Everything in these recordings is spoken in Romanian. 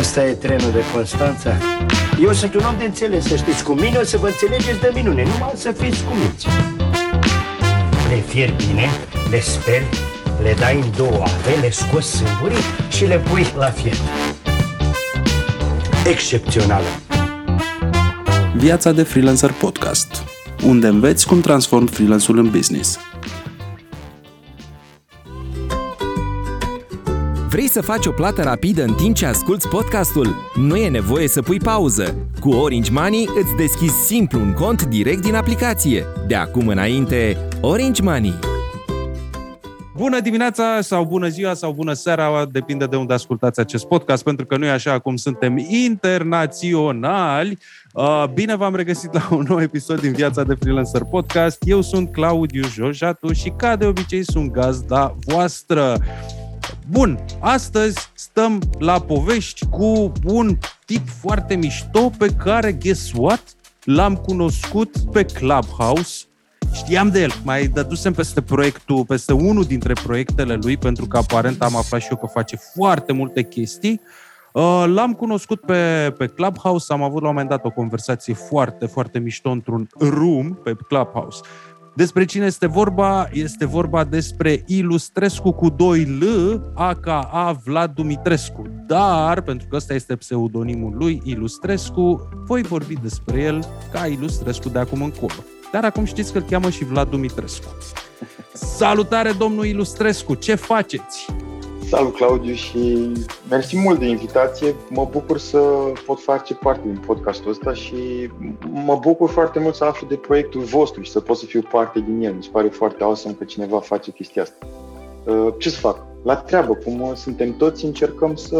Ăsta e trenul de Constanța. Eu sunt un om de înțeles, să știți. Cu mine o să vă înțelegeți de minune, numai să fiți cu minți. Le fier bine, le speli, le dai în două ave, le scoți sângurii și le pui la fier. Excepțională. Viața de freelancer podcast, unde înveți cum transform freelance-ul în business. Vrei să faci o plată rapidă în timp ce asculti podcastul? Nu e nevoie să pui pauză. Cu Orange Money îți deschizi simplu un cont direct din aplicație. De acum înainte, Orange Money. Bună dimineața sau bună ziua sau bună seara, depinde de unde ascultați acest podcast, pentru că nu e așa cum suntem internaționali. Uh, bine v-am regăsit la un nou episod din Viața de Freelancer Podcast. Eu sunt Claudiu Jojatu și ca de obicei sunt gazda voastră. Bun, astăzi stăm la povești cu un tip foarte mișto pe care, guess what, l-am cunoscut pe Clubhouse. Știam de el, mai dădusem peste proiectul, peste unul dintre proiectele lui, pentru că aparent am aflat și eu că face foarte multe chestii. Uh, l-am cunoscut pe, pe Clubhouse, am avut la un moment dat o conversație foarte, foarte mișto într-un room pe Clubhouse. Despre cine este vorba? Este vorba despre Ilustrescu cu 2 L, aka Vlad Dumitrescu. Dar, pentru că ăsta este pseudonimul lui, Ilustrescu, voi vorbi despre el ca Ilustrescu de acum încolo. Dar acum știți că îl cheamă și Vlad Dumitrescu. Salutare, domnul Ilustrescu! Ce faceți? Salut, Claudiu, și mersi mult de invitație. Mă bucur să pot face parte din podcastul ăsta și mă bucur foarte mult să aflu de proiectul vostru și să pot să fiu parte din el. Mi se pare foarte awesome că cineva face chestia asta. Uh, ce să fac? La treabă, cum suntem toți, încercăm să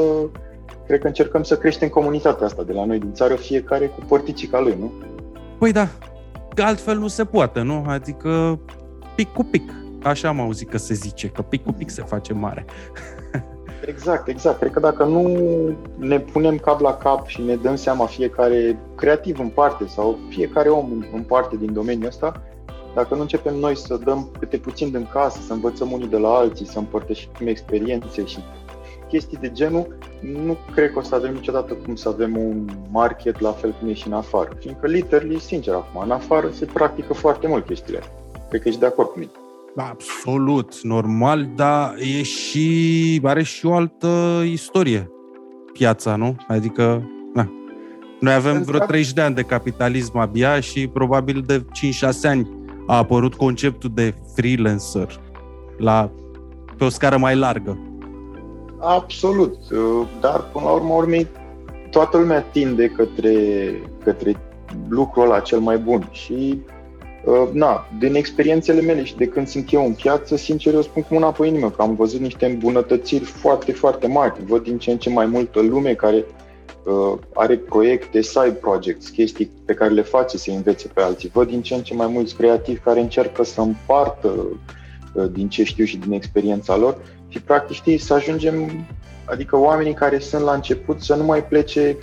cred că încercăm să creștem comunitatea asta de la noi din țară, fiecare cu părticica lui, nu? Păi da, că altfel nu se poate, nu? Adică pic cu pic. Așa am auzit că se zice, că pic cu pic se face mare. Exact, exact. Cred că dacă nu ne punem cap la cap și ne dăm seama fiecare creativ în parte sau fiecare om în parte din domeniul ăsta, dacă nu începem noi să dăm câte puțin din casă, să învățăm unii de la alții, să împărtășim experiențe și chestii de genul, nu cred că o să avem niciodată cum să avem un market la fel cum e și în afară. Fiindcă, literally, sincer acum, în afară se practică foarte mult chestiile astea. Cred că ești de acord cu mine. Absolut, normal, dar e și, are și o altă istorie piața, nu? Adică, na. Noi avem vreo 30 de ani de capitalism abia și probabil de 5-6 ani a apărut conceptul de freelancer la, pe o scară mai largă. Absolut, dar până la urmă urmei toată lumea tinde către, către lucrul ăla cel mai bun și Uh, na, din experiențele mele și de când sunt eu în piață, sincer, eu spun cu mâna pe inimă că am văzut niște îmbunătățiri foarte, foarte mari. Văd din ce în ce mai multă lume care uh, are proiecte, side projects, chestii pe care le face să învețe pe alții. Văd din ce în ce mai mulți creativi care încearcă să împartă uh, din ce știu și din experiența lor și practic știi să ajungem, adică oamenii care sunt la început să nu mai plece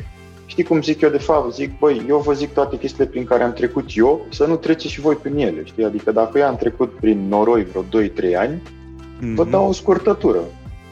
Știi cum zic eu de fapt? Zic, băi, eu vă zic toate chestiile prin care am trecut eu, să nu treceți și voi prin ele, știi? Adică dacă eu am trecut prin noroi vreo 2-3 ani, mm-hmm. vă dau o scurtătură.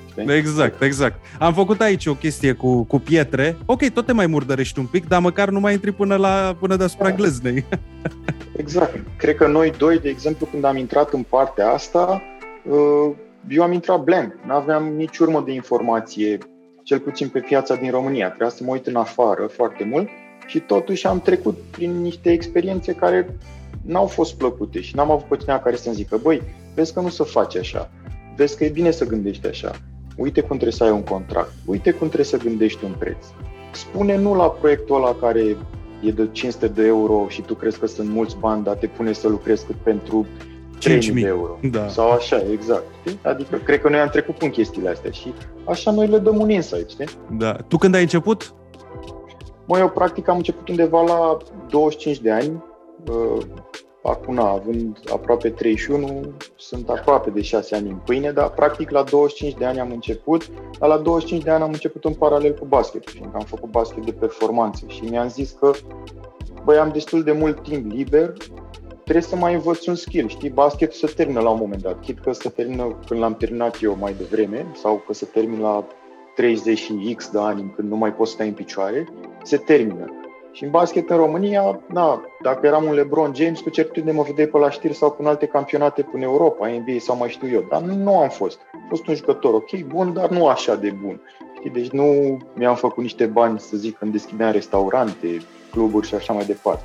Știi? Exact, exact. Am făcut aici o chestie cu, cu pietre. Ok, tot te mai murdărești un pic, dar măcar nu mai intri până, la, până deasupra da. gleznei. exact. Cred că noi doi, de exemplu, când am intrat în partea asta, uh, eu am intrat blank. Nu aveam nici urmă de informație cel puțin pe piața din România. Trebuia să mă uit în afară foarte mult și totuși am trecut prin niște experiențe care n-au fost plăcute și n-am avut pe cineva care să-mi zică, băi, vezi că nu se face așa, vezi că e bine să gândești așa, uite cum trebuie să ai un contract, uite cum trebuie să gândești un preț. Spune nu la proiectul ăla care e de 500 de euro și tu crezi că sunt mulți bani, dar te pune să lucrezi cât pentru 5.000 de euro. Da. Sau așa, exact. Știi? Adică cred că noi am trecut în chestiile astea și așa noi le dăm un insight, știi? Da. Tu când ai început? Mă, eu practic am început undeva la 25 de ani. Uh, acum, având aproape 31, sunt aproape de 6 ani în pâine, dar practic la 25 de ani am început, dar la 25 de ani am început în paralel cu basket, fiindcă am făcut basket de performanță și mi-am zis că băi, am destul de mult timp liber, trebuie să mai învăț un skill, știi? Basketul se termină la un moment dat, chit că se termină când l-am terminat eu mai devreme sau că se termină la 30 și X de ani când nu mai poți sta în picioare, se termină. Și în basket în România, na, dacă eram un LeBron James, cu certitudine mă vedeai pe la știri sau pe alte campionate până Europa, NBA sau mai știu eu. Dar nu, nu am fost. Am fost un jucător ok, bun, dar nu așa de bun. Știi? Deci nu mi-am făcut niște bani, să zic, când deschideam restaurante, cluburi și așa mai departe.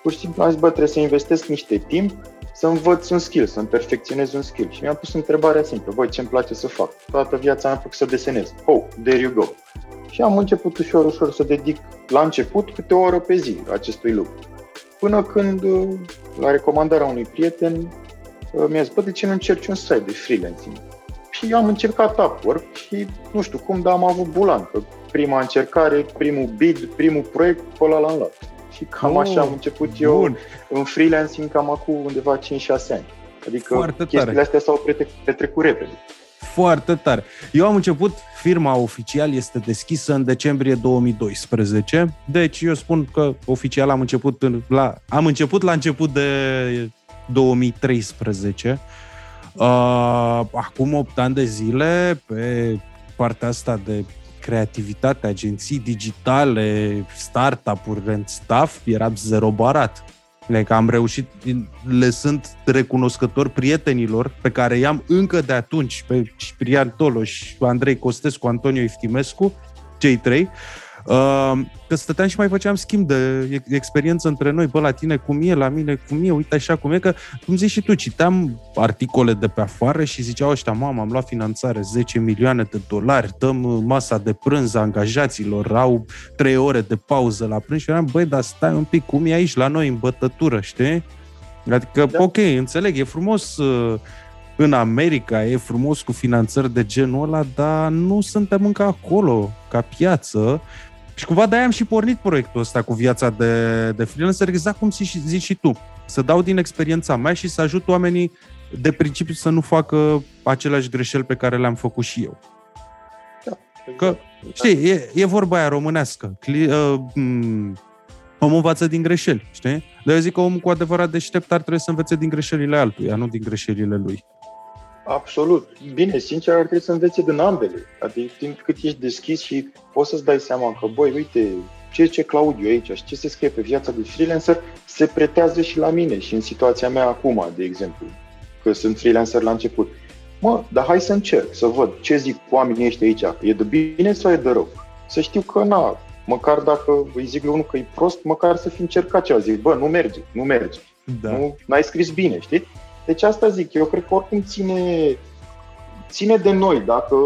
Și pur și simplu am zis, bă, trebuie să investesc niște timp să învăț un skill, să-mi perfecționez un skill. Și mi-am pus întrebarea simplă, voi ce-mi place să fac? Toată viața am făcut să desenez. Oh, there you go. Și am început ușor, ușor să dedic la început câte o oră pe zi acestui lucru. Până când, la recomandarea unui prieten, mi-a zis, bă, de ce nu încerci un site de freelancing? Și am încercat Upwork și nu știu cum, dar am avut bulan, că prima încercare, primul bid, primul proiect, pe ăla l-am luat. Și cam oh, așa am început eu bun. în freelancing cam acum undeva 5-6 ani. Adică Foarte chestiile tare. astea s-au petrecut repede. Foarte tare. Eu am început, firma oficial este deschisă în decembrie 2012, deci eu spun că oficial am început la, am început la început de 2013. Uh, acum 8 ani de zile, pe partea asta de creativitate, agenții digitale, startup-uri, rent staff, eram zero barat. Că am reușit, le sunt recunoscător prietenilor pe care i-am încă de atunci, pe Ciprian Toloș, Andrei Costescu, Antonio Iftimescu, cei trei, uh, că stăteam și mai făceam schimb de experiență între noi, bă, la tine cum e, la mine cum e, uite așa cum e, că, cum zici și tu, citeam articole de pe afară și ziceau ăștia, mamă, am luat finanțare 10 milioane de dolari, dăm masa de prânz angajaților, au 3 ore de pauză la prânz și eram, băi, dar stai un pic, cum e aici la noi în bătătură, știi? Adică, da. ok, înțeleg, e frumos uh, în America, e frumos cu finanțări de genul ăla, dar nu suntem încă acolo, ca piață, și cumva de-aia am și pornit proiectul ăsta cu viața de, de freelancer, exact cum zici, zici și tu. Să dau din experiența mea și să ajut oamenii de principiu să nu facă aceleași greșeli pe care le-am făcut și eu. Da, Că, știi, e, e vorba aia românească. Cli, uh, m- omul învață din greșeli, știi? Dar eu zic că omul cu adevărat deștept ar trebui să învețe din greșelile altuia, nu din greșelile lui. Absolut. Bine, sincer, ar trebui să învețe din ambele. Adică timp cât ești deschis și poți să-ți dai seama că, băi, uite, ce ce Claudiu aici și ce se scrie pe viața de freelancer se pretează și la mine și în situația mea acum, de exemplu, că sunt freelancer la început. Mă, dar hai să încerc, să văd ce zic oamenii ăștia aici. E de bine sau e de rău? Să știu că, na, măcar dacă îi zic lui unul că e prost, măcar să fi încercat ceva. Zic, bă, nu merge, nu merge. Da. Nu, n-ai scris bine, știi? Deci asta zic, eu cred că oricum ține, ține de noi. Dacă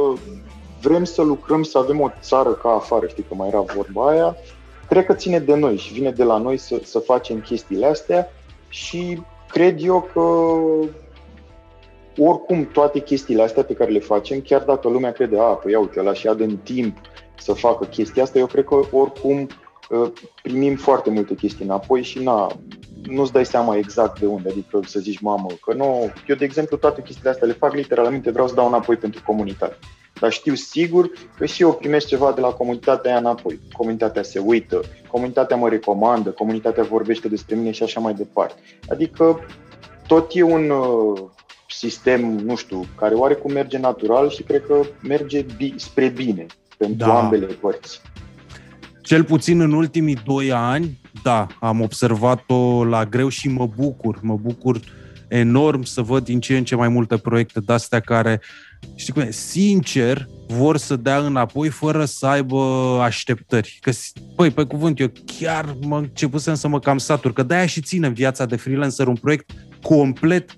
vrem să lucrăm, să avem o țară ca afară, știi că mai era vorba aia, cred că ține de noi și vine de la noi să, să facem chestiile astea și cred eu că oricum toate chestiile astea pe care le facem, chiar dacă lumea crede, a, păi ia uite, ăla și în timp să facă chestia asta, eu cred că oricum ă, primim foarte multe chestii înapoi și na, nu-ți dai seama exact de unde, adică să zici, mamă, că nu... Eu, de exemplu, toate chestiile astea le fac literalmente, vreau să dau înapoi pentru comunitate. Dar știu sigur că și eu primesc ceva de la comunitatea aia înapoi. Comunitatea se uită, comunitatea mă recomandă, comunitatea vorbește despre mine și așa mai departe. Adică tot e un uh, sistem, nu știu, care oarecum merge natural și cred că merge bi- spre bine pentru da. ambele părți. Cel puțin în ultimii doi ani, da, am observat-o la greu și mă bucur. Mă bucur enorm să văd din ce în ce mai multe proiecte de-astea care, știi cum e, sincer, vor să dea înapoi fără să aibă așteptări. Că, păi, pe cuvânt, eu chiar mă începusem să mă cam satur, că de-aia și ținem viața de freelancer un proiect complet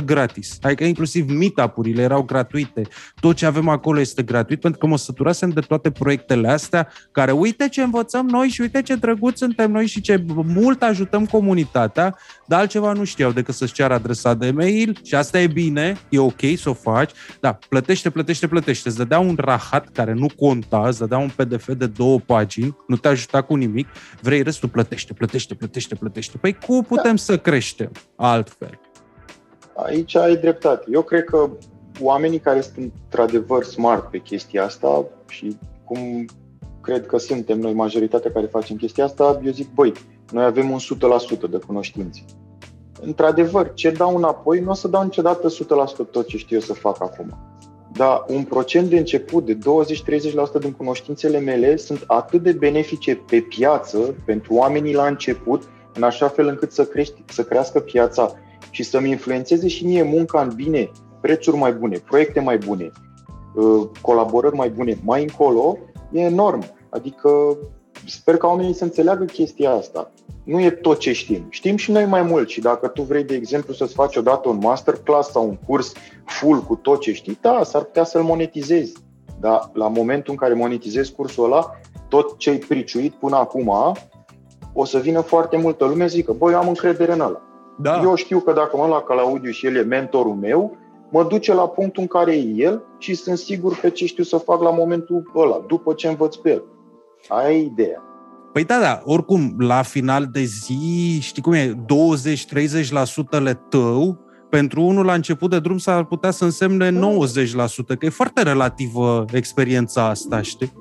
100% gratis. Adică inclusiv meetup-urile erau gratuite. Tot ce avem acolo este gratuit pentru că mă săturasem de toate proiectele astea care uite ce învățăm noi și uite ce drăguț suntem noi și ce mult ajutăm comunitatea, dar altceva nu știau decât să-ți ceară adresa de mail și asta e bine, e ok să o faci, da, plătește, plătește, plătește. Îți dădea un rahat care nu conta, îți dădea un PDF de două pagini, nu te ajuta cu nimic, vrei restul, plătește, plătește, plătește, plătește. Păi cum putem da. să creștem? Altfel. Aici ai dreptate. Eu cred că oamenii care sunt într-adevăr smart pe chestia asta și cum cred că suntem noi majoritatea care facem chestia asta, eu zic, băi, noi avem un 100% de cunoștințe. Într-adevăr, ce dau înapoi, nu o să dau niciodată 100% tot ce știu eu să fac acum. dar un procent de început de 20-30% din cunoștințele mele sunt atât de benefice pe piață pentru oamenii la început, în așa fel încât să, crești, să crească piața și să-mi influențeze și mie munca în bine, prețuri mai bune, proiecte mai bune, uh, colaborări mai bune mai încolo, e enorm. Adică sper ca oamenii să înțeleagă chestia asta. Nu e tot ce știm. Știm și noi mai mult și dacă tu vrei, de exemplu, să-ți faci odată un masterclass sau un curs full cu tot ce știi, da, s-ar putea să-l monetizezi. Dar la momentul în care monetizezi cursul ăla, tot ce ai priciuit până acum, o să vină foarte multă lume să zică, băi, eu am încredere în ăla. Da. Eu știu că dacă mă la Calaudiu și el e mentorul meu, mă duce la punctul în care e el și sunt sigur pe ce știu să fac la momentul ăla, după ce învăț pe el. Aia e ideea. Păi da, da, oricum, la final de zi, știi cum e, 20-30% le tău, pentru unul la început de drum s-ar putea să însemne 90%, că e foarte relativă experiența asta, știi?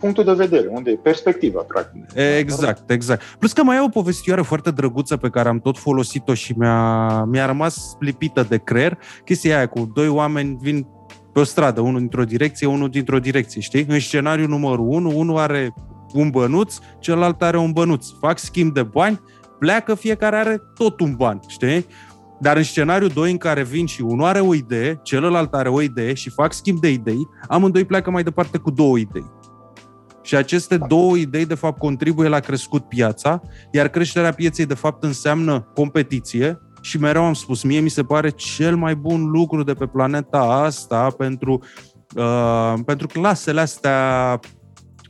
Punctul de vedere, unde e perspectiva, practic. Exact, exact. Plus că mai e o povestioară foarte drăguță pe care am tot folosit-o și mi-a, mi-a rămas lipită de creier. Chestia aia cu doi oameni vin pe o stradă, unul dintr-o direcție, unul dintr-o direcție, știi? În scenariu numărul 1, unul are un bănuț, celălalt are un bănuț. Fac schimb de bani, pleacă, fiecare are tot un ban, știi? Dar în scenariul 2 în care vin și unul are o idee, celălalt are o idee și fac schimb de idei, amândoi pleacă mai departe cu două idei. Și aceste două idei, de fapt, contribuie la crescut piața, iar creșterea pieței, de fapt, înseamnă competiție, și mereu am spus, mie mi se pare cel mai bun lucru de pe planeta asta pentru, uh, pentru clasele astea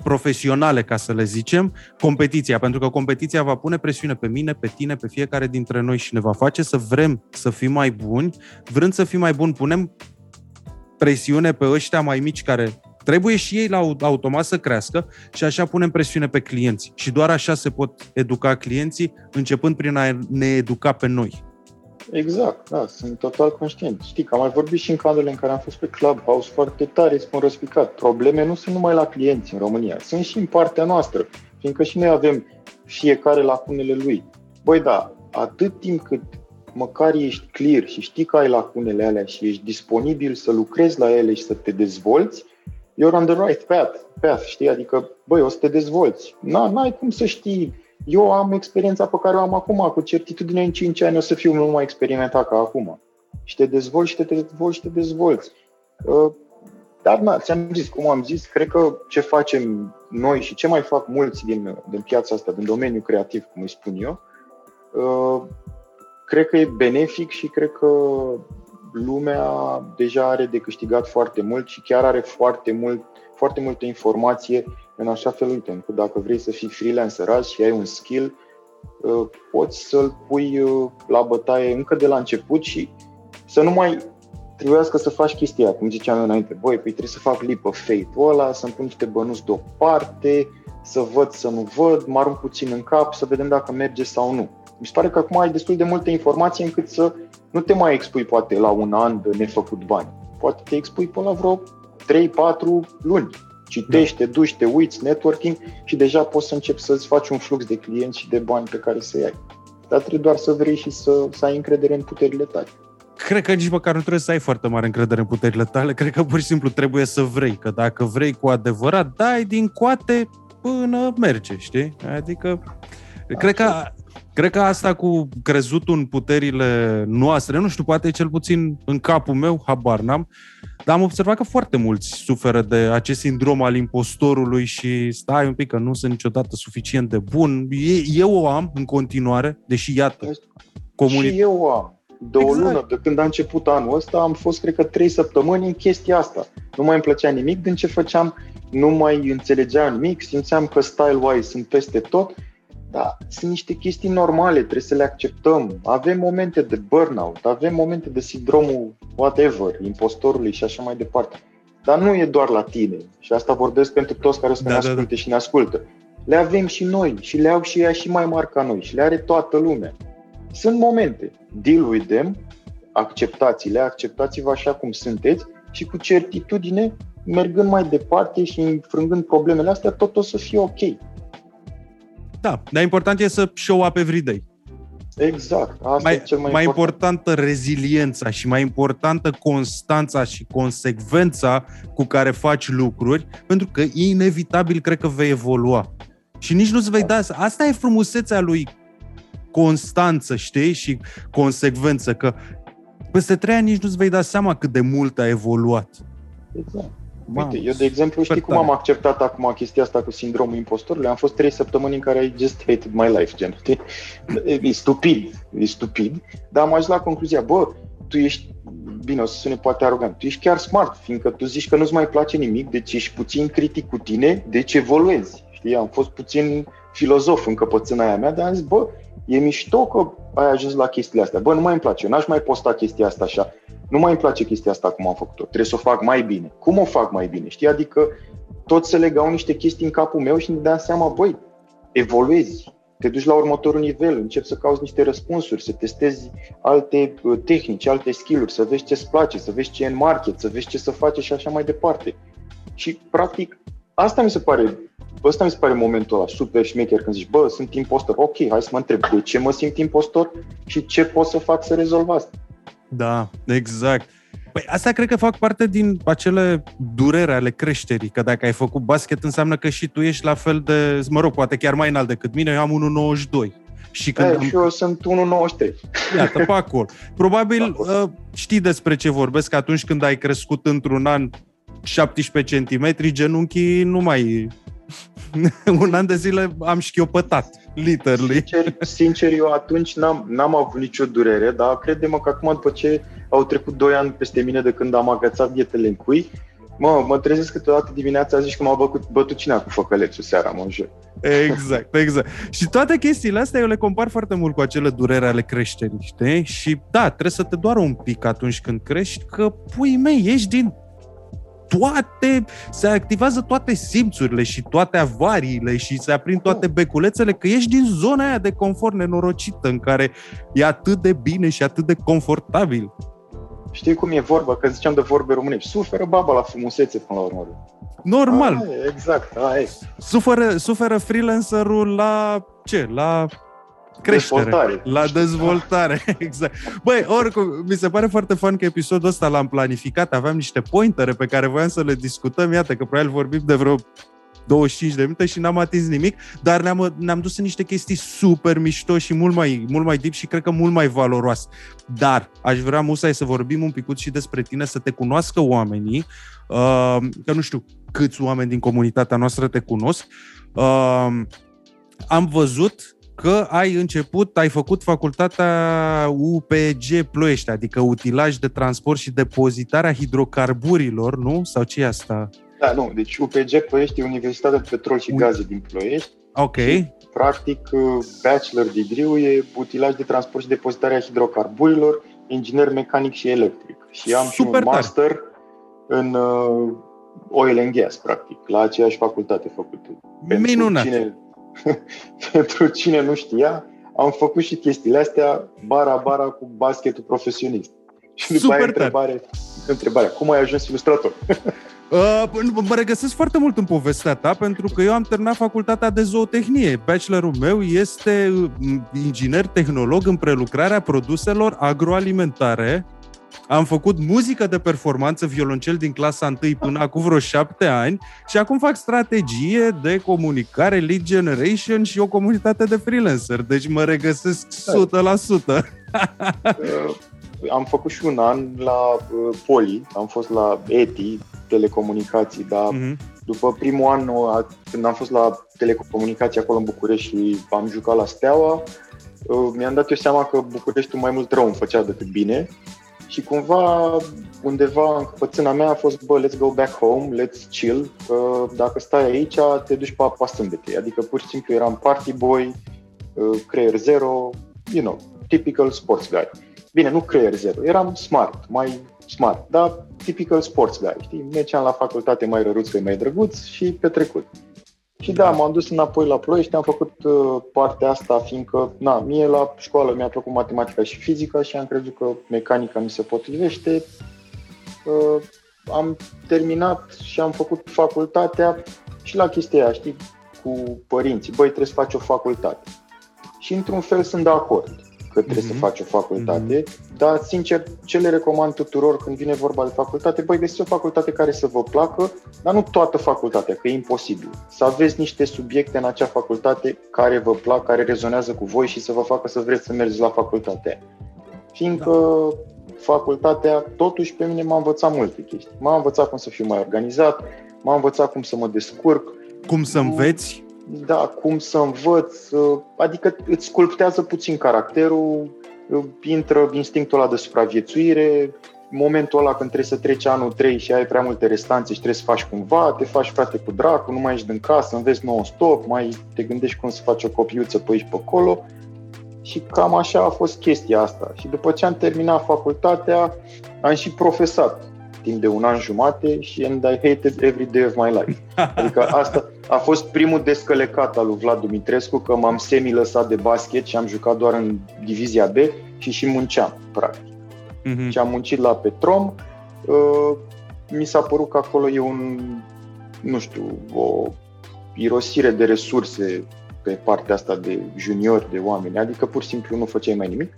profesionale, ca să le zicem, competiția, pentru că competiția va pune presiune pe mine, pe tine, pe fiecare dintre noi și ne va face să vrem să fim mai buni. Vrând să fim mai buni, punem presiune pe ăștia mai mici care trebuie și ei la automat să crească și așa punem presiune pe clienți. Și doar așa se pot educa clienții, începând prin a ne educa pe noi. Exact, da, sunt total conștient. Știi că am mai vorbit și în cazurile în care am fost pe Clubhouse foarte tare, spun răspicat. Probleme nu sunt numai la clienți în România, sunt și în partea noastră, fiindcă și noi avem fiecare lacunele lui. Băi, da, atât timp cât măcar ești clear și știi că ai lacunele alea și ești disponibil să lucrezi la ele și să te dezvolți, you're on the right path, path știi? Adică, băi, o să te dezvolți. n-ai cum să știi eu am experiența pe care o am acum, cu certitudine în 5 ani o să fiu mult mai experimentat ca acum. Și te dezvolți și te dezvolți și te dezvolți. Uh, dar, na, ți-am zis, cum am zis, cred că ce facem noi și ce mai fac mulți din, din piața asta, din domeniul creativ, cum îi spun eu, uh, cred că e benefic și cred că lumea deja are de câștigat foarte mult și chiar are foarte, mult, foarte multă informație în așa fel, uite, încât dacă vrei să fii freelancer azi și ai un skill, uh, poți să-l pui uh, la bătaie încă de la început și să nu mai trebuiască să faci chestia, cum ziceam eu înainte, băi, păi trebuie să fac leap of faith-ul ăla, să-mi pun niște bănuți deoparte, să văd, să nu văd, mă arunc puțin în cap, să vedem dacă merge sau nu. Mi se pare că acum ai destul de multe informații încât să nu te mai expui poate la un an de nefăcut bani. Poate te expui până la vreo 3-4 luni Citește, da. duci, te uiți, networking și deja poți să începi să-ți faci un flux de clienți și de bani pe care să iei. Dar trebuie doar să vrei și să, să ai încredere în puterile tale. Cred că nici măcar nu trebuie să ai foarte mare încredere în puterile tale, cred că pur și simplu trebuie să vrei, că dacă vrei cu adevărat, dai din coate până merge, știi? Adică, cred că Cred că asta cu crezutul în puterile noastre, nu știu, poate cel puțin în capul meu, habar n-am, dar am observat că foarte mulți suferă de acest sindrom al impostorului și stai un pic că nu sunt niciodată suficient de bun. Eu o am în continuare, deși iată, comunitatea. Și eu o am. De exact. o lună, de când a început anul ăsta, am fost, cred că, trei săptămâni în chestia asta. Nu mai îmi plăcea nimic din ce făceam, nu mai înțelegeam nimic, simțeam că style-wise sunt peste tot da, sunt niște chestii normale, trebuie să le acceptăm. Avem momente de burnout, avem momente de sindromul whatever, impostorului și așa mai departe. Dar nu e doar la tine. Și asta vorbesc pentru toți care o să da, ne asculte da, da. și ne ascultă. Le avem și noi și le au și ea și mai mari ca noi și le are toată lumea. Sunt momente. Deal with them, acceptați-le, acceptați-vă așa cum sunteți și cu certitudine, mergând mai departe și înfrângând problemele astea, tot o să fie ok. Da, dar important e să show up every day. Exact. Asta mai, e cel mai, mai important. importantă reziliența și mai importantă constanța și consecvența cu care faci lucruri, pentru că inevitabil cred că vei evolua. Și nici nu-ți vei da... Asta e frumusețea lui constanță, știi? Și consecvență, că peste trei ani nici nu-ți vei da seama cât de mult a evoluat. Exact. Mamă, Uite, eu de exemplu știi cum tare. am acceptat acum chestia asta cu sindromul impostorului? Am fost trei săptămâni în care I just hated my life, gen, știi? E stupid, e stupid, dar am ajuns la concluzia, bă, tu ești, bine, o să sune poate arogant, tu ești chiar smart, fiindcă tu zici că nu-ți mai place nimic, deci ești puțin critic cu tine, deci evoluezi, știi? Am fost puțin filozof în căpățâna aia mea, dar am zis, bă, e mișto că ai ajuns la chestiile astea. Bă, nu mai îmi place, eu n-aș mai posta chestia asta așa. Nu mai îmi place chestia asta cum am făcut-o. Trebuie să o fac mai bine. Cum o fac mai bine? Știi? Adică toți se legau niște chestii în capul meu și ne deam seama, băi, evoluezi, te duci la următorul nivel, începi să cauți niște răspunsuri, să testezi alte uh, tehnici, alte skill-uri, să vezi ce-ți place, să vezi ce e în market, să vezi ce să faci și așa mai departe. Și, practic, asta mi se pare, ăsta mi se pare momentul ăla super șmecher când zici, bă, sunt impostor, ok, hai să mă întreb de ce mă simt impostor și ce pot să fac să rezolv asta. Da, exact. Păi asta cred că fac parte din acele durere ale creșterii, că dacă ai făcut basket înseamnă că și tu ești la fel de, mă rog, poate chiar mai înalt decât mine, eu am 1,92. Și când E, am, și eu sunt 1,93. iată, pe acolo. Probabil Acolo. uh, știi despre ce vorbesc atunci când ai crescut într-un an 17 cm, genunchii nu mai... Un an de zile am șchiopătat, literally. Sincer, sincer, eu atunci n-am, n-am avut nicio durere, dar crede-mă că acum, după ce au trecut 2 ani peste mine de când am agățat ghetele în cui, mă, mă trezesc câteodată dimineața, zici că m-a bătut, bătut cineva cu făcălețul seara, mă înjur. Exact, exact. Și toate chestiile astea eu le compar foarte mult cu acele durere ale creșterii, știi? Și da, trebuie să te doară un pic atunci când crești, că pui mei, ești din toate, se activează toate simțurile și toate avariile și se aprind toate beculețele, că ești din zona aia de confort nenorocită în care e atât de bine și atât de confortabil. Știi cum e vorba? Că ziceam de vorbe românești. Suferă baba la frumusețe până la urmă. Normal. Aia e, exact, aia e. Suferă, suferă freelancerul la ce? La creștere. Dezvoltare. La dezvoltare, exact. Băi, oricum, mi se pare foarte fun că episodul ăsta l-am planificat, aveam niște pointere pe care voiam să le discutăm, iată că probabil vorbim de vreo 25 de minute și n-am atins nimic, dar ne-am, ne-am dus în niște chestii super mișto și mult mai, mult mai deep și cred că mult mai valoroase. Dar aș vrea, Musai, să vorbim un picut și despre tine, să te cunoască oamenii, uh, că nu știu câți oameni din comunitatea noastră te cunosc. Uh, am văzut că ai început, ai făcut facultatea UPG Ploiești, adică utilaj de transport și depozitarea hidrocarburilor, nu? Sau ce e asta? Da, nu, deci UPG Ploiești e Universitatea de Petrol și Ui. Gaze din Ploiești. Ok, Practic, uh, bachelor degree e utilaj de transport și depozitarea hidrocarburilor, inginer mecanic și electric. Și am și Super un tare. master în uh, oil and gas, practic, la aceeași facultate făcută. minunat. cine, pentru cine nu știa, am făcut și chestiile astea bara-bara cu basketul profesionist. Și după Super aia tare. întrebare, întrebarea, cum ai ajuns ilustrator? Uh, mă regăsesc foarte mult în povestea ta pentru că eu am terminat facultatea de zootehnie. Bachelorul meu este uh, inginer tehnolog în prelucrarea produselor agroalimentare. Am făcut muzică de performanță, violoncel din clasa 1 până acum vreo șapte ani și acum fac strategie de comunicare, lead generation și o comunitate de freelancer. Deci mă regăsesc 100%. Uh, am făcut și un an la uh, Poli, am fost la ETI, telecomunicații, dar Mhm. după primul an, uh, când am fost la telecomunicații acolo în București și am jucat la Steaua, uh, mi-am dat eu seama că Bucureștiul mai mult rău îmi făcea decât bine și cumva undeva în căpățâna mea a fost, bă, let's go back home, let's chill, că dacă stai aici, te duci pe apa sâmbetei. Adică pur și simplu eram party boy, uh, creier zero, you know, typical sports guy. Bine, nu creier zero, eram smart, mai smart, dar typical sports guy, știi? Mergeam la facultate mai răruț că mai drăguț și petrecut. Și da, m-am dus înapoi la Ploiești, am făcut uh, partea asta, fiindcă, na, mie la școală mi-a plăcut matematica și fizica și am crezut că mecanica mi se potrivește. Uh, am terminat și am făcut facultatea și la chestia aia, știi, cu părinții, băi, trebuie să faci o facultate. Și într-un fel sunt de acord. Că trebuie mm-hmm. să faci o facultate, mm-hmm. dar, sincer, ce le recomand tuturor când vine vorba de facultate, băi, găsiți o facultate care să vă placă, dar nu toată facultatea, că e imposibil. Să aveți niște subiecte în acea facultate care vă plac, care rezonează cu voi și să vă facă să vreți să mergeți la facultate. Fiindcă da. facultatea, totuși, pe mine m-a învățat multe chestii. M-a învățat cum să fiu mai organizat, m-a învățat cum să mă descurc. Cum să înveți? Da, cum să învăț, uh, adică îți sculptează puțin caracterul, uh, intră instinctul ăla de supraviețuire, momentul ăla când trebuie să treci anul 3 și ai prea multe restanțe și trebuie să faci cumva, te faci frate cu dracu, nu mai ești din casă, înveți non-stop, mai te gândești cum să faci o copiuță pe aici pe acolo. Și cam așa a fost chestia asta. Și după ce am terminat facultatea, am și profesat timp de un an jumate și and I hated every day of my life. Adică asta a fost primul descălecat al lui Vlad Dumitrescu, că m-am semi-lăsat de basket și am jucat doar în divizia B și și munceam, practic. Mm-hmm. Și am muncit la Petrom. Uh, mi s-a părut că acolo e un, nu știu, o irosire de resurse pe partea asta de juniori, de oameni, adică pur și simplu nu făceai mai nimic.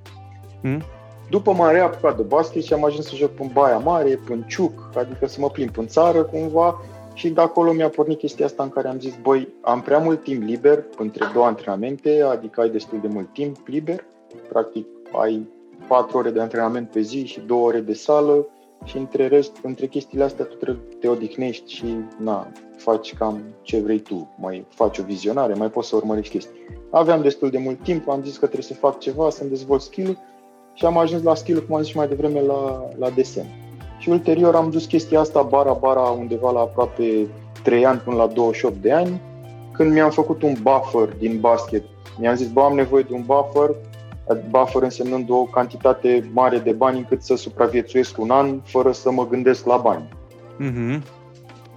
Mm. După m-am reapucat de basket și am ajuns să joc în Baia Mare, în Ciuc, adică să mă plimb în țară cumva și de acolo mi-a pornit chestia asta în care am zis, băi, am prea mult timp liber între două antrenamente, adică ai destul de mult timp liber, practic ai patru ore de antrenament pe zi și două ore de sală și între rest, între chestiile astea tu trebuie te odihnești și na, faci cam ce vrei tu, mai faci o vizionare, mai poți să urmărești chestii. Aveam destul de mult timp, am zis că trebuie să fac ceva, să-mi dezvolt skill și am ajuns la skill cum am zis mai devreme, la, la desen. Și ulterior am dus chestia asta bara-bara undeva la aproape 3 ani până la 28 de ani, când mi-am făcut un buffer din basket. Mi-am zis, bă, am nevoie de un buffer, buffer însemnând o cantitate mare de bani încât să supraviețuiesc un an fără să mă gândesc la bani. Mm-hmm.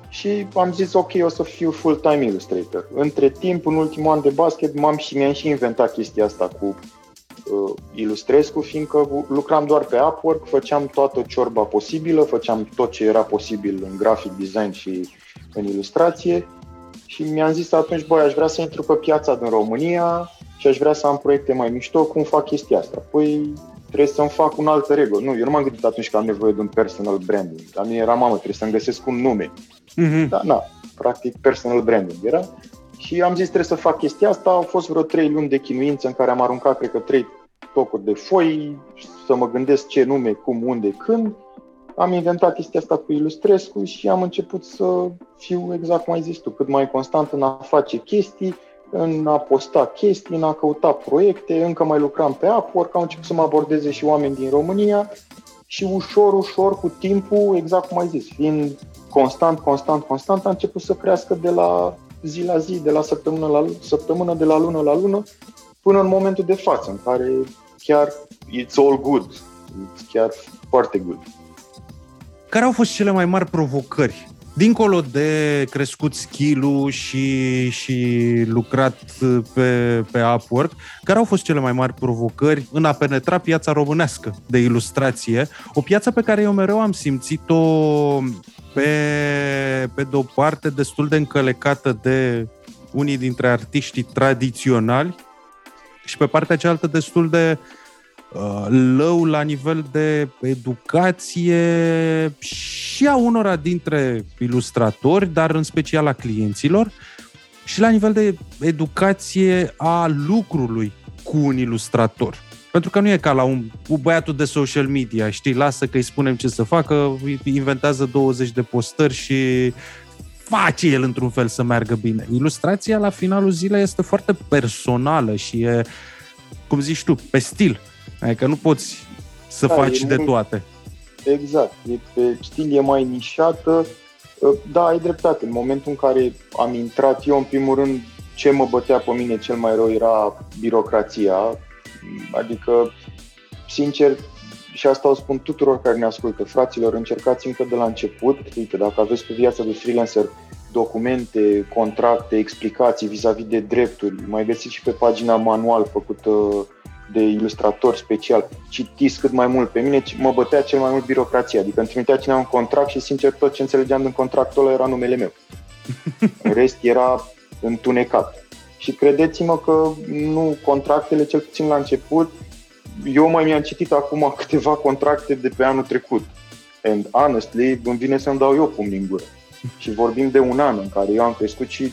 Și am zis, ok, o să fiu full-time illustrator. Între timp, în ultimul an de basket, m-am și mi-am și inventat chestia asta cu uh, Ilustrescu, fiindcă lucram doar pe Upwork, făceam toată ciorba posibilă, făceam tot ce era posibil în graphic design și în ilustrație și mi-am zis atunci, băi, aș vrea să intru pe piața din România și aș vrea să am proiecte mai mișto, cum fac chestia asta? Păi trebuie să-mi fac un alt regă. Nu, eu nu m-am gândit atunci că am nevoie de un personal branding. La mine era mamă, trebuie să-mi găsesc un nume. Mm-hmm. Dar na, practic personal branding era. Și am zis trebuie să fac chestia asta. Au fost vreo trei luni de chinuință în care am aruncat, cred că, trei tocuri de foi, să mă gândesc ce nume, cum, unde, când. Am inventat chestia asta cu Ilustrescu și am început să fiu, exact cum ai zis tu, cât mai constant în a face chestii, în a posta chestii, în a căuta proiecte, încă mai lucram pe Upwork, au început să mă abordeze și oameni din România și ușor, ușor, cu timpul, exact cum ai zis, fiind constant, constant, constant, a început să crească de la zi la zi, de la săptămână la săptămână, de la lună la lună, până în momentul de față, în care chiar it's all good, it's chiar foarte good. Care au fost cele mai mari provocări? Dincolo de crescut skill și, și lucrat pe, pe Upwork, care au fost cele mai mari provocări în a penetra piața românească de ilustrație? O piață pe care eu mereu am simțit-o pe, pe de o parte destul de încălecată de unii dintre artiștii tradiționali și pe partea cealaltă destul de uh, lău la nivel de educație și a unora dintre ilustratori, dar în special a clienților, și la nivel de educație a lucrului cu un ilustrator. Pentru că nu e ca la un, un băiatul de social media, știi, lasă că îi spunem ce să facă, inventează 20 de postări și face el într-un fel să meargă bine. Ilustrația la finalul zilei este foarte personală și e, cum zici tu, pe stil. Adică nu poți să da, faci de toate. Exact. E pe stil e mai nișată. Da, ai dreptate. În momentul în care am intrat, eu în primul rând, ce mă bătea pe mine cel mai rău era birocrația. Adică, sincer, și asta o spun tuturor care ne ascultă, fraților, încercați încă de la început, uite, dacă aveți pe viața de freelancer documente, contracte, explicații vis-a-vis de drepturi, mai găsiți și pe pagina manual făcută de ilustrator special, citiți cât mai mult. Pe mine mă bătea cel mai mult birocrația, adică îmi trimitea cineva un contract și sincer tot ce înțelegeam din contractul ăla era numele meu. În rest era întunecat. Și credeți-mă că nu contractele, cel puțin la început, eu mai mi-am citit acum câteva contracte de pe anul trecut. And honestly, îmi vine să-mi dau eu pumni în gură. Și vorbim de un an în care eu am crescut și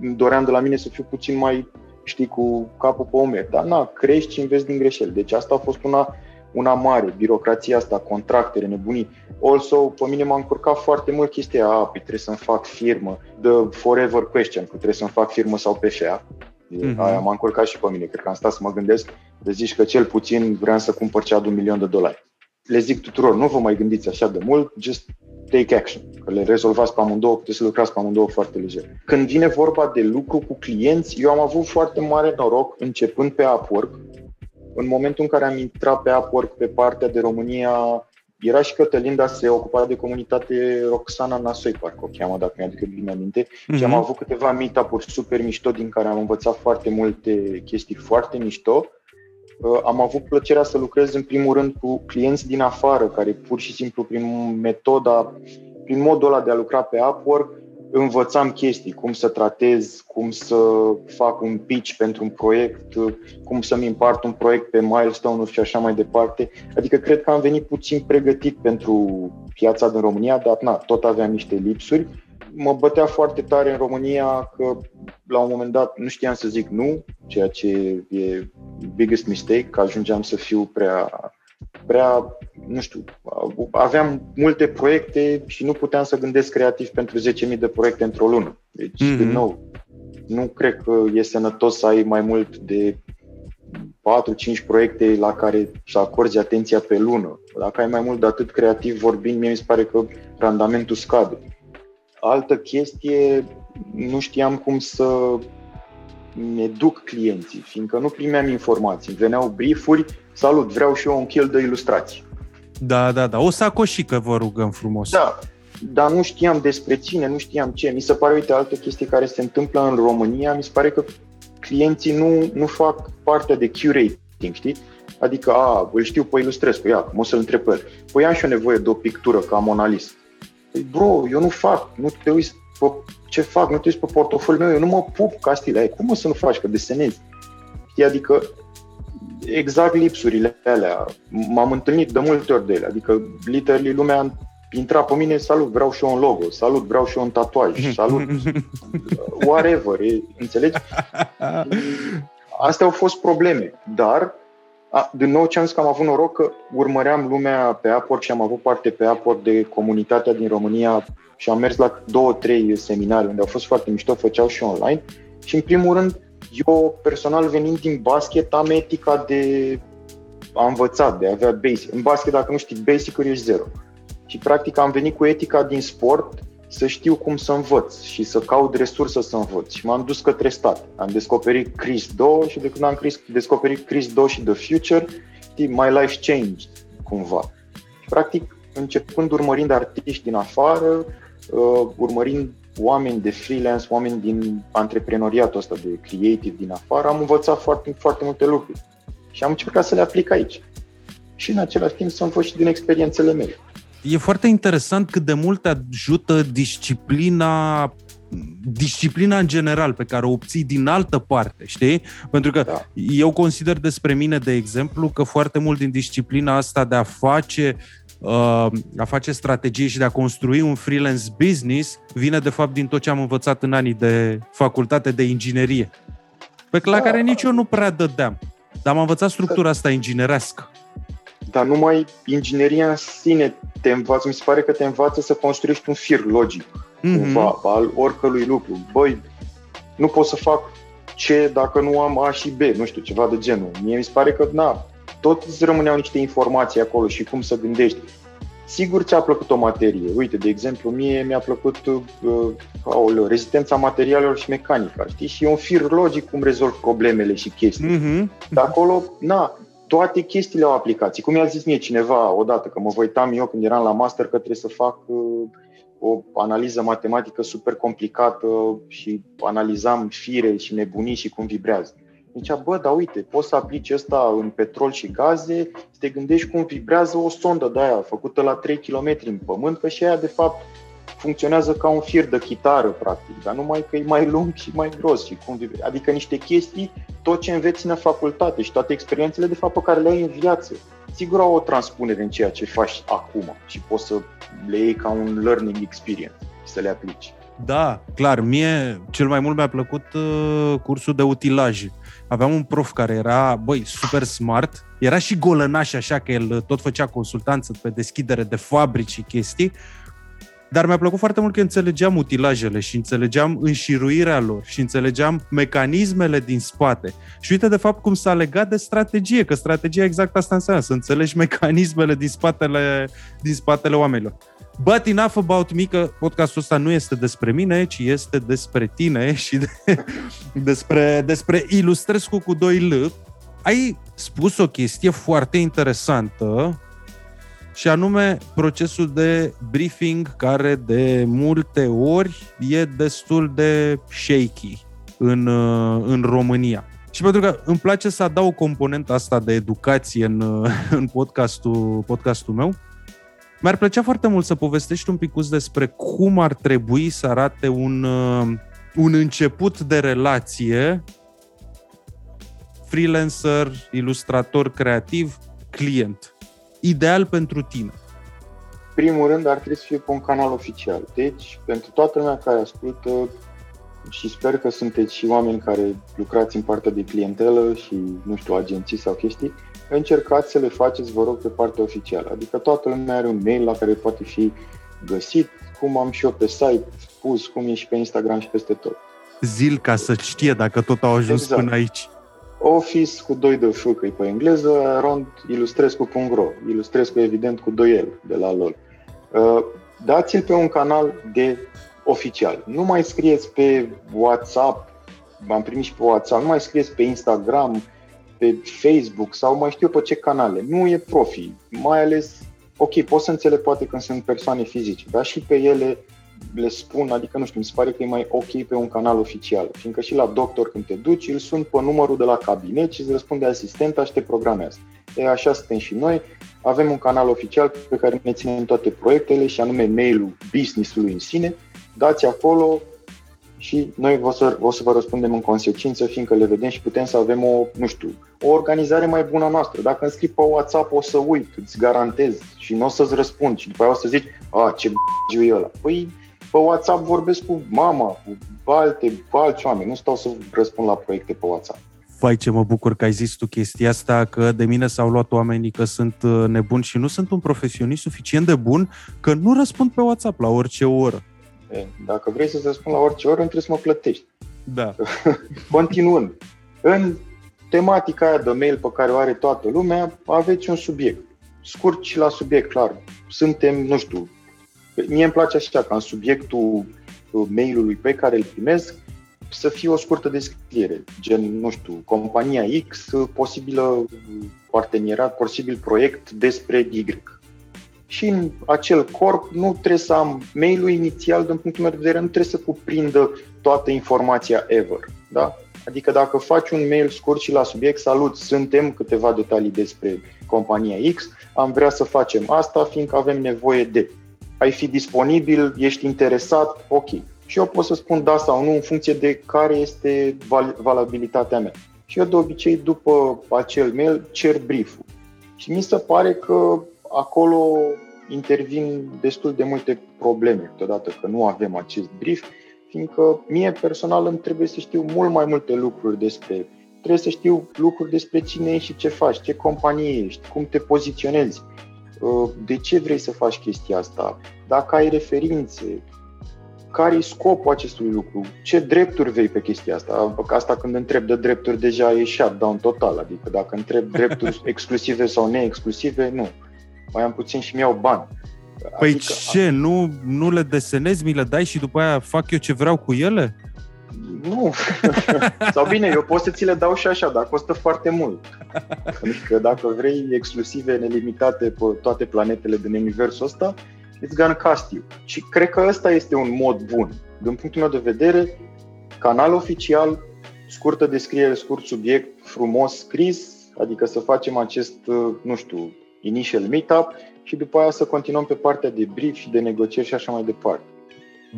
doream de la mine să fiu puțin mai, știi, cu capul pe umeri. Dar na, crești și înveți din greșeli. Deci asta a fost una, una mare, birocrația asta, contractele, nebunii. Also, pe mine m-a încurcat foarte mult chestia, a, păi trebuie să-mi fac firmă, the forever question, că trebuie să-mi fac firmă sau PFA. Mm-hmm. Aia m-a încurcat și pe mine, cred că am stat să mă gândesc, de zici că cel puțin vreau să cumpăr cea de un milion de dolari. Le zic tuturor, nu vă mai gândiți așa de mult, just take action, că le rezolvați pe amândouă, puteți să lucrați pe amândouă foarte lejer. Când vine vorba de lucru cu clienți, eu am avut foarte mare noroc începând pe Upwork. În momentul în care am intrat pe Upwork pe partea de România, era și Cătălin, dar se ocupa de comunitate Roxana Nasoi, parcă o cheamă, dacă mi-aduc eu bine aminte. Mm-hmm. Și am mhm. avut câteva meetup-uri super mișto, din care am învățat foarte multe chestii foarte mișto. Uh, am avut plăcerea să lucrez în primul rând cu clienți din afară, care pur și simplu prin metoda, prin modul ăla de a lucra pe Upwork, învățam chestii, cum să tratez, cum să fac un pitch pentru un proiect, cum să-mi împart un proiect pe milestone-uri și așa mai departe. Adică cred că am venit puțin pregătit pentru piața din România, dar na, tot aveam niște lipsuri. Mă bătea foarte tare în România că la un moment dat nu știam să zic nu, ceea ce e biggest mistake, că ajungeam să fiu prea prea, nu știu, aveam multe proiecte și nu puteam să gândesc creativ pentru 10.000 de proiecte într-o lună. Deci, mm-hmm. din nou, nu cred că e sănătos să ai mai mult de 4-5 proiecte la care să acorzi atenția pe lună. Dacă ai mai mult de atât creativ vorbind, mie mi se pare că randamentul scade. Altă chestie, nu știam cum să ne duc clienții, fiindcă nu primeam informații. Veneau briefuri, salut, vreau și eu un kill de ilustrații. Da, da, da. O sacoșică vă rugăm frumos. Da, dar nu știam despre cine, nu știam ce. Mi se pare, uite, altă chestie care se întâmplă în România, mi se pare că clienții nu, nu fac parte de curating, știți? Adică, a, îl știu pe Ilustrescu, ia, cum o să-l întreb pe el. Păi am și eu nevoie de o pictură ca Mona Lisa. Păi, bro, eu nu fac, nu te uiți pe ce fac, nu te uiți pe portofoliul meu, eu nu mă pup ca stil. Cum o să nu faci, că desenezi? Știi, adică exact lipsurile alea. M-am întâlnit de multe ori de ele. Adică, literally, lumea intra pe mine, salut, vreau și eu un logo, salut, vreau și eu un tatuaj, salut, whatever, e, înțelegi? Astea au fost probleme, dar a, din nou ce am zis că am avut noroc că urmăream lumea pe Upwork și am avut parte pe Upwork de comunitatea din România și am mers la două, trei seminarii unde au fost foarte mișto, făceau și online și în primul rând eu personal venind din basket am etica de a învățat, de a avea basic. În basket, dacă nu știi basic-uri, ești zero. Și practic am venit cu etica din sport să știu cum să învăț și să caut resursă să învăț. Și m-am dus către stat. Am descoperit Chris 2 și de când am descoperit Chris 2 și The Future, știi, my life changed cumva. Practic, începând urmărind artiști din afară, uh, urmărind oameni de freelance, oameni din antreprenoriatul ăsta de creative din afară, am învățat foarte, foarte multe lucruri și am încercat să le aplic aici. Și în același timp să învăț și din experiențele mele. E foarte interesant cât de mult ajută disciplina disciplina în general pe care o obții din altă parte, știi? Pentru că da. eu consider despre mine, de exemplu, că foarte mult din disciplina asta de a face Uh, a face strategie și de a construi un freelance business vine de fapt din tot ce am învățat în anii de facultate de inginerie, pe la da. care nici eu nu prea dădeam. Dar am învățat structura asta inginerească. Dar numai ingineria în sine te învață, mi se pare că te învață să construiești un fir logic, mm-hmm. cumva, al oricărui lucru. Băi, nu pot să fac ce dacă nu am A și B, nu știu, ceva de genul. Mie mi se pare că, na, tot îți rămâneau niște informații acolo și cum să gândești. Sigur ți-a plăcut o materie. Uite, de exemplu, mie mi-a plăcut uh, aoleu, rezistența materialelor și mecanica, știi? Și e un fir logic cum rezolv problemele și chestii. Mm-hmm. De acolo, na, toate chestiile au aplicații. Cum i-a zis mie cineva odată, că mă uitam eu când eram la master că trebuie să fac uh, o analiză matematică super complicată și analizam fire și nebunii și cum vibrează. Zicea, bă, dar uite, poți să aplici asta în petrol și gaze, să te gândești cum vibrează o sondă de aia făcută la 3 km în pământ, că și aia, de fapt, funcționează ca un fir de chitară, practic, dar numai că e mai lung și mai gros. Și cum, adică niște chestii, tot ce înveți în facultate și toate experiențele, de fapt, pe care le ai în viață, sigur au o transpunere în ceea ce faci acum și poți să le iei ca un learning experience și să le aplici. Da, clar. Mie cel mai mult mi-a plăcut uh, cursul de utilaje. Aveam un prof care era, băi, super smart, era și golănaș așa că el tot făcea consultanță pe deschidere de fabrici și chestii, dar mi-a plăcut foarte mult că înțelegeam utilajele și înțelegeam înșiruirea lor și înțelegeam mecanismele din spate. Și uite de fapt cum s-a legat de strategie, că strategia exact asta înseamnă, să înțelegi mecanismele din spatele, din spatele oamenilor. But enough about me, că podcastul ăsta nu este despre mine, ci este despre tine și de, despre, despre Ilustrescu cu 2 L. Ai spus o chestie foarte interesantă și anume procesul de briefing care de multe ori e destul de shaky în, în România. Și pentru că îmi place să adaug componenta asta de educație în, în podcastul, podcastul meu, mi-ar plăcea foarte mult să povestești un pic despre cum ar trebui să arate un, un început de relație freelancer, ilustrator creativ, client ideal pentru tine? Primul rând ar trebui să fie pe un canal oficial. Deci, pentru toată lumea care ascultă și sper că sunteți și oameni care lucrați în partea de clientelă și, nu știu, agenții sau chestii, încercați să le faceți, vă rog, pe partea oficială. Adică toată lumea are un mail la care poate fi găsit, cum am și eu pe site pus, cum e și pe Instagram și peste tot. Zil ca să știe dacă tot au ajuns exact. până aici. Office cu 2 de F, că e pe engleză, rond ilustrescu.ro. Ilustrescu, evident, cu 2 L de la LOL. Uh, dați-l pe un canal de oficial. Nu mai scrieți pe WhatsApp, am primit și pe WhatsApp, nu mai scrieți pe Instagram, pe Facebook sau mai știu pe ce canale. Nu e profi. Mai ales, ok, pot să înțeleg poate când sunt persoane fizice, dar și pe ele le spun, adică nu știu, mi se pare că e mai ok pe un canal oficial, fiindcă și la doctor când te duci, îl sun pe numărul de la cabinet și îți răspunde asistenta și te programează. E, așa suntem și noi, avem un canal oficial pe care ne ținem toate proiectele și anume mail-ul business-ului în sine, dați acolo și noi o să, o să vă răspundem în consecință, fiindcă le vedem și putem să avem o, nu știu, o organizare mai bună a noastră. Dacă îmi scrii pe WhatsApp, o să uit, îți garantez și nu o să-ți răspund și după aia o să zici, a, ce b***giu e ăla. Păi pe WhatsApp vorbesc cu mama, cu alte, cu alți oameni. Nu stau să răspund la proiecte pe WhatsApp. Fai ce mă bucur că ai zis tu chestia asta, că de mine s-au luat oamenii că sunt uh, nebun și nu sunt un profesionist suficient de bun, că nu răspund pe WhatsApp la orice oră. E, dacă vrei să-ți răspund la orice oră, trebuie să mă plătești. Da. Continuând, în tematica aia de mail pe care o are toată lumea, aveți un subiect. Scurt și la subiect, clar. Suntem, nu știu, Mie îmi place așa, ca în subiectul uh, mailului pe care îl primesc, să fie o scurtă descriere, gen, nu știu, compania X, uh, posibilă uh, parteneriat, posibil proiect despre Y. Și în acel corp nu trebuie să am mailul inițial, din punctul meu de vedere, nu trebuie să cuprindă toată informația ever. Da? Adică dacă faci un mail scurt și la subiect, salut, suntem câteva detalii despre compania X, am vrea să facem asta, fiindcă avem nevoie de ai fi disponibil, ești interesat, ok. Și eu pot să spun da sau nu în funcție de care este val- valabilitatea mea. Și eu de obicei după acel mail cer brief-ul. Și mi se pare că acolo intervin destul de multe probleme, totodată că nu avem acest brief, fiindcă mie personal îmi trebuie să știu mult mai multe lucruri despre trebuie să știu lucruri despre cine ești și ce faci, ce companie ești, cum te poziționezi, Uh, de ce vrei să faci chestia asta, dacă ai referințe, care e scopul acestui lucru, ce drepturi vei pe chestia asta. Asta când întreb de drepturi deja e shutdown total, adică dacă întreb drepturi exclusive sau neexclusive, nu. Mai am puțin și mi-au bani. Păi adică, ce, nu, nu le desenezi, mi le dai și după aia fac eu ce vreau cu ele? Nu. Sau bine, eu pot să ți le dau și așa, dar costă foarte mult. Adică dacă vrei exclusive nelimitate pe toate planetele din universul ăsta, it's gonna cost you. Și cred că ăsta este un mod bun. Din punctul meu de vedere, canal oficial, scurtă descriere, scurt subiect, frumos scris, adică să facem acest, nu știu, initial meetup și după aia să continuăm pe partea de brief și de negocieri și așa mai departe.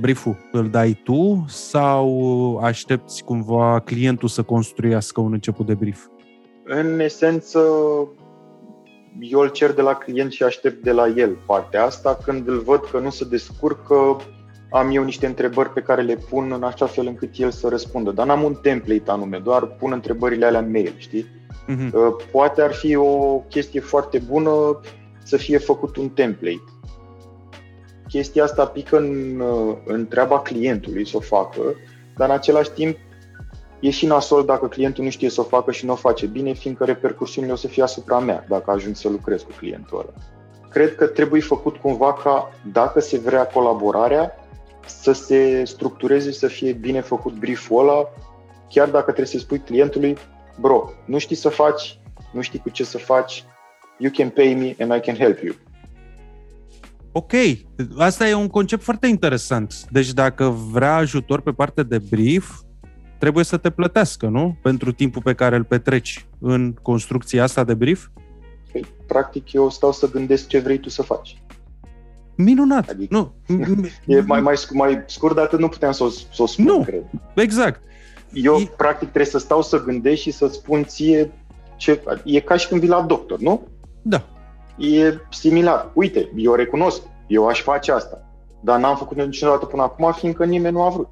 Brieful îl dai tu sau aștepți cumva clientul să construiască un început de brief? În esență, eu îl cer de la client și aștept de la el partea asta. Când îl văd că nu se descurcă, am eu niște întrebări pe care le pun în așa fel încât el să răspundă. Dar n-am un template anume, doar pun întrebările alea în mail, știi? Uh-huh. Poate ar fi o chestie foarte bună să fie făcut un template. Chestia asta pică în, uh, în treaba clientului să o facă, dar în același timp e și nasol dacă clientul nu știe să o facă și nu o face bine, fiindcă repercursiunile o să fie asupra mea dacă ajung să lucrez cu clientul ăla. Cred că trebuie făcut cumva ca, dacă se vrea colaborarea, să se structureze, să fie bine făcut brieful ăla, chiar dacă trebuie să-i spui clientului, bro, nu știi să faci, nu știi cu ce să faci, you can pay me and I can help you. Ok, asta e un concept foarte interesant. Deci dacă vrea ajutor pe partea de brief, trebuie să te plătească, nu? Pentru timpul pe care îl petreci în construcția asta de brief? Păi, practic, eu stau să gândesc ce vrei tu să faci. Minunat! Adică, nu. e mai, mai, mai scurt, dar nu puteam să o, să o spun, nu, cred. exact. Eu, e... practic, trebuie să stau să gândesc și să spun ție ce... E ca și când vii la doctor, nu? Da. E similar. Uite, eu recunosc, eu aș face asta, dar n-am făcut niciodată până acum, fiindcă nimeni nu a vrut.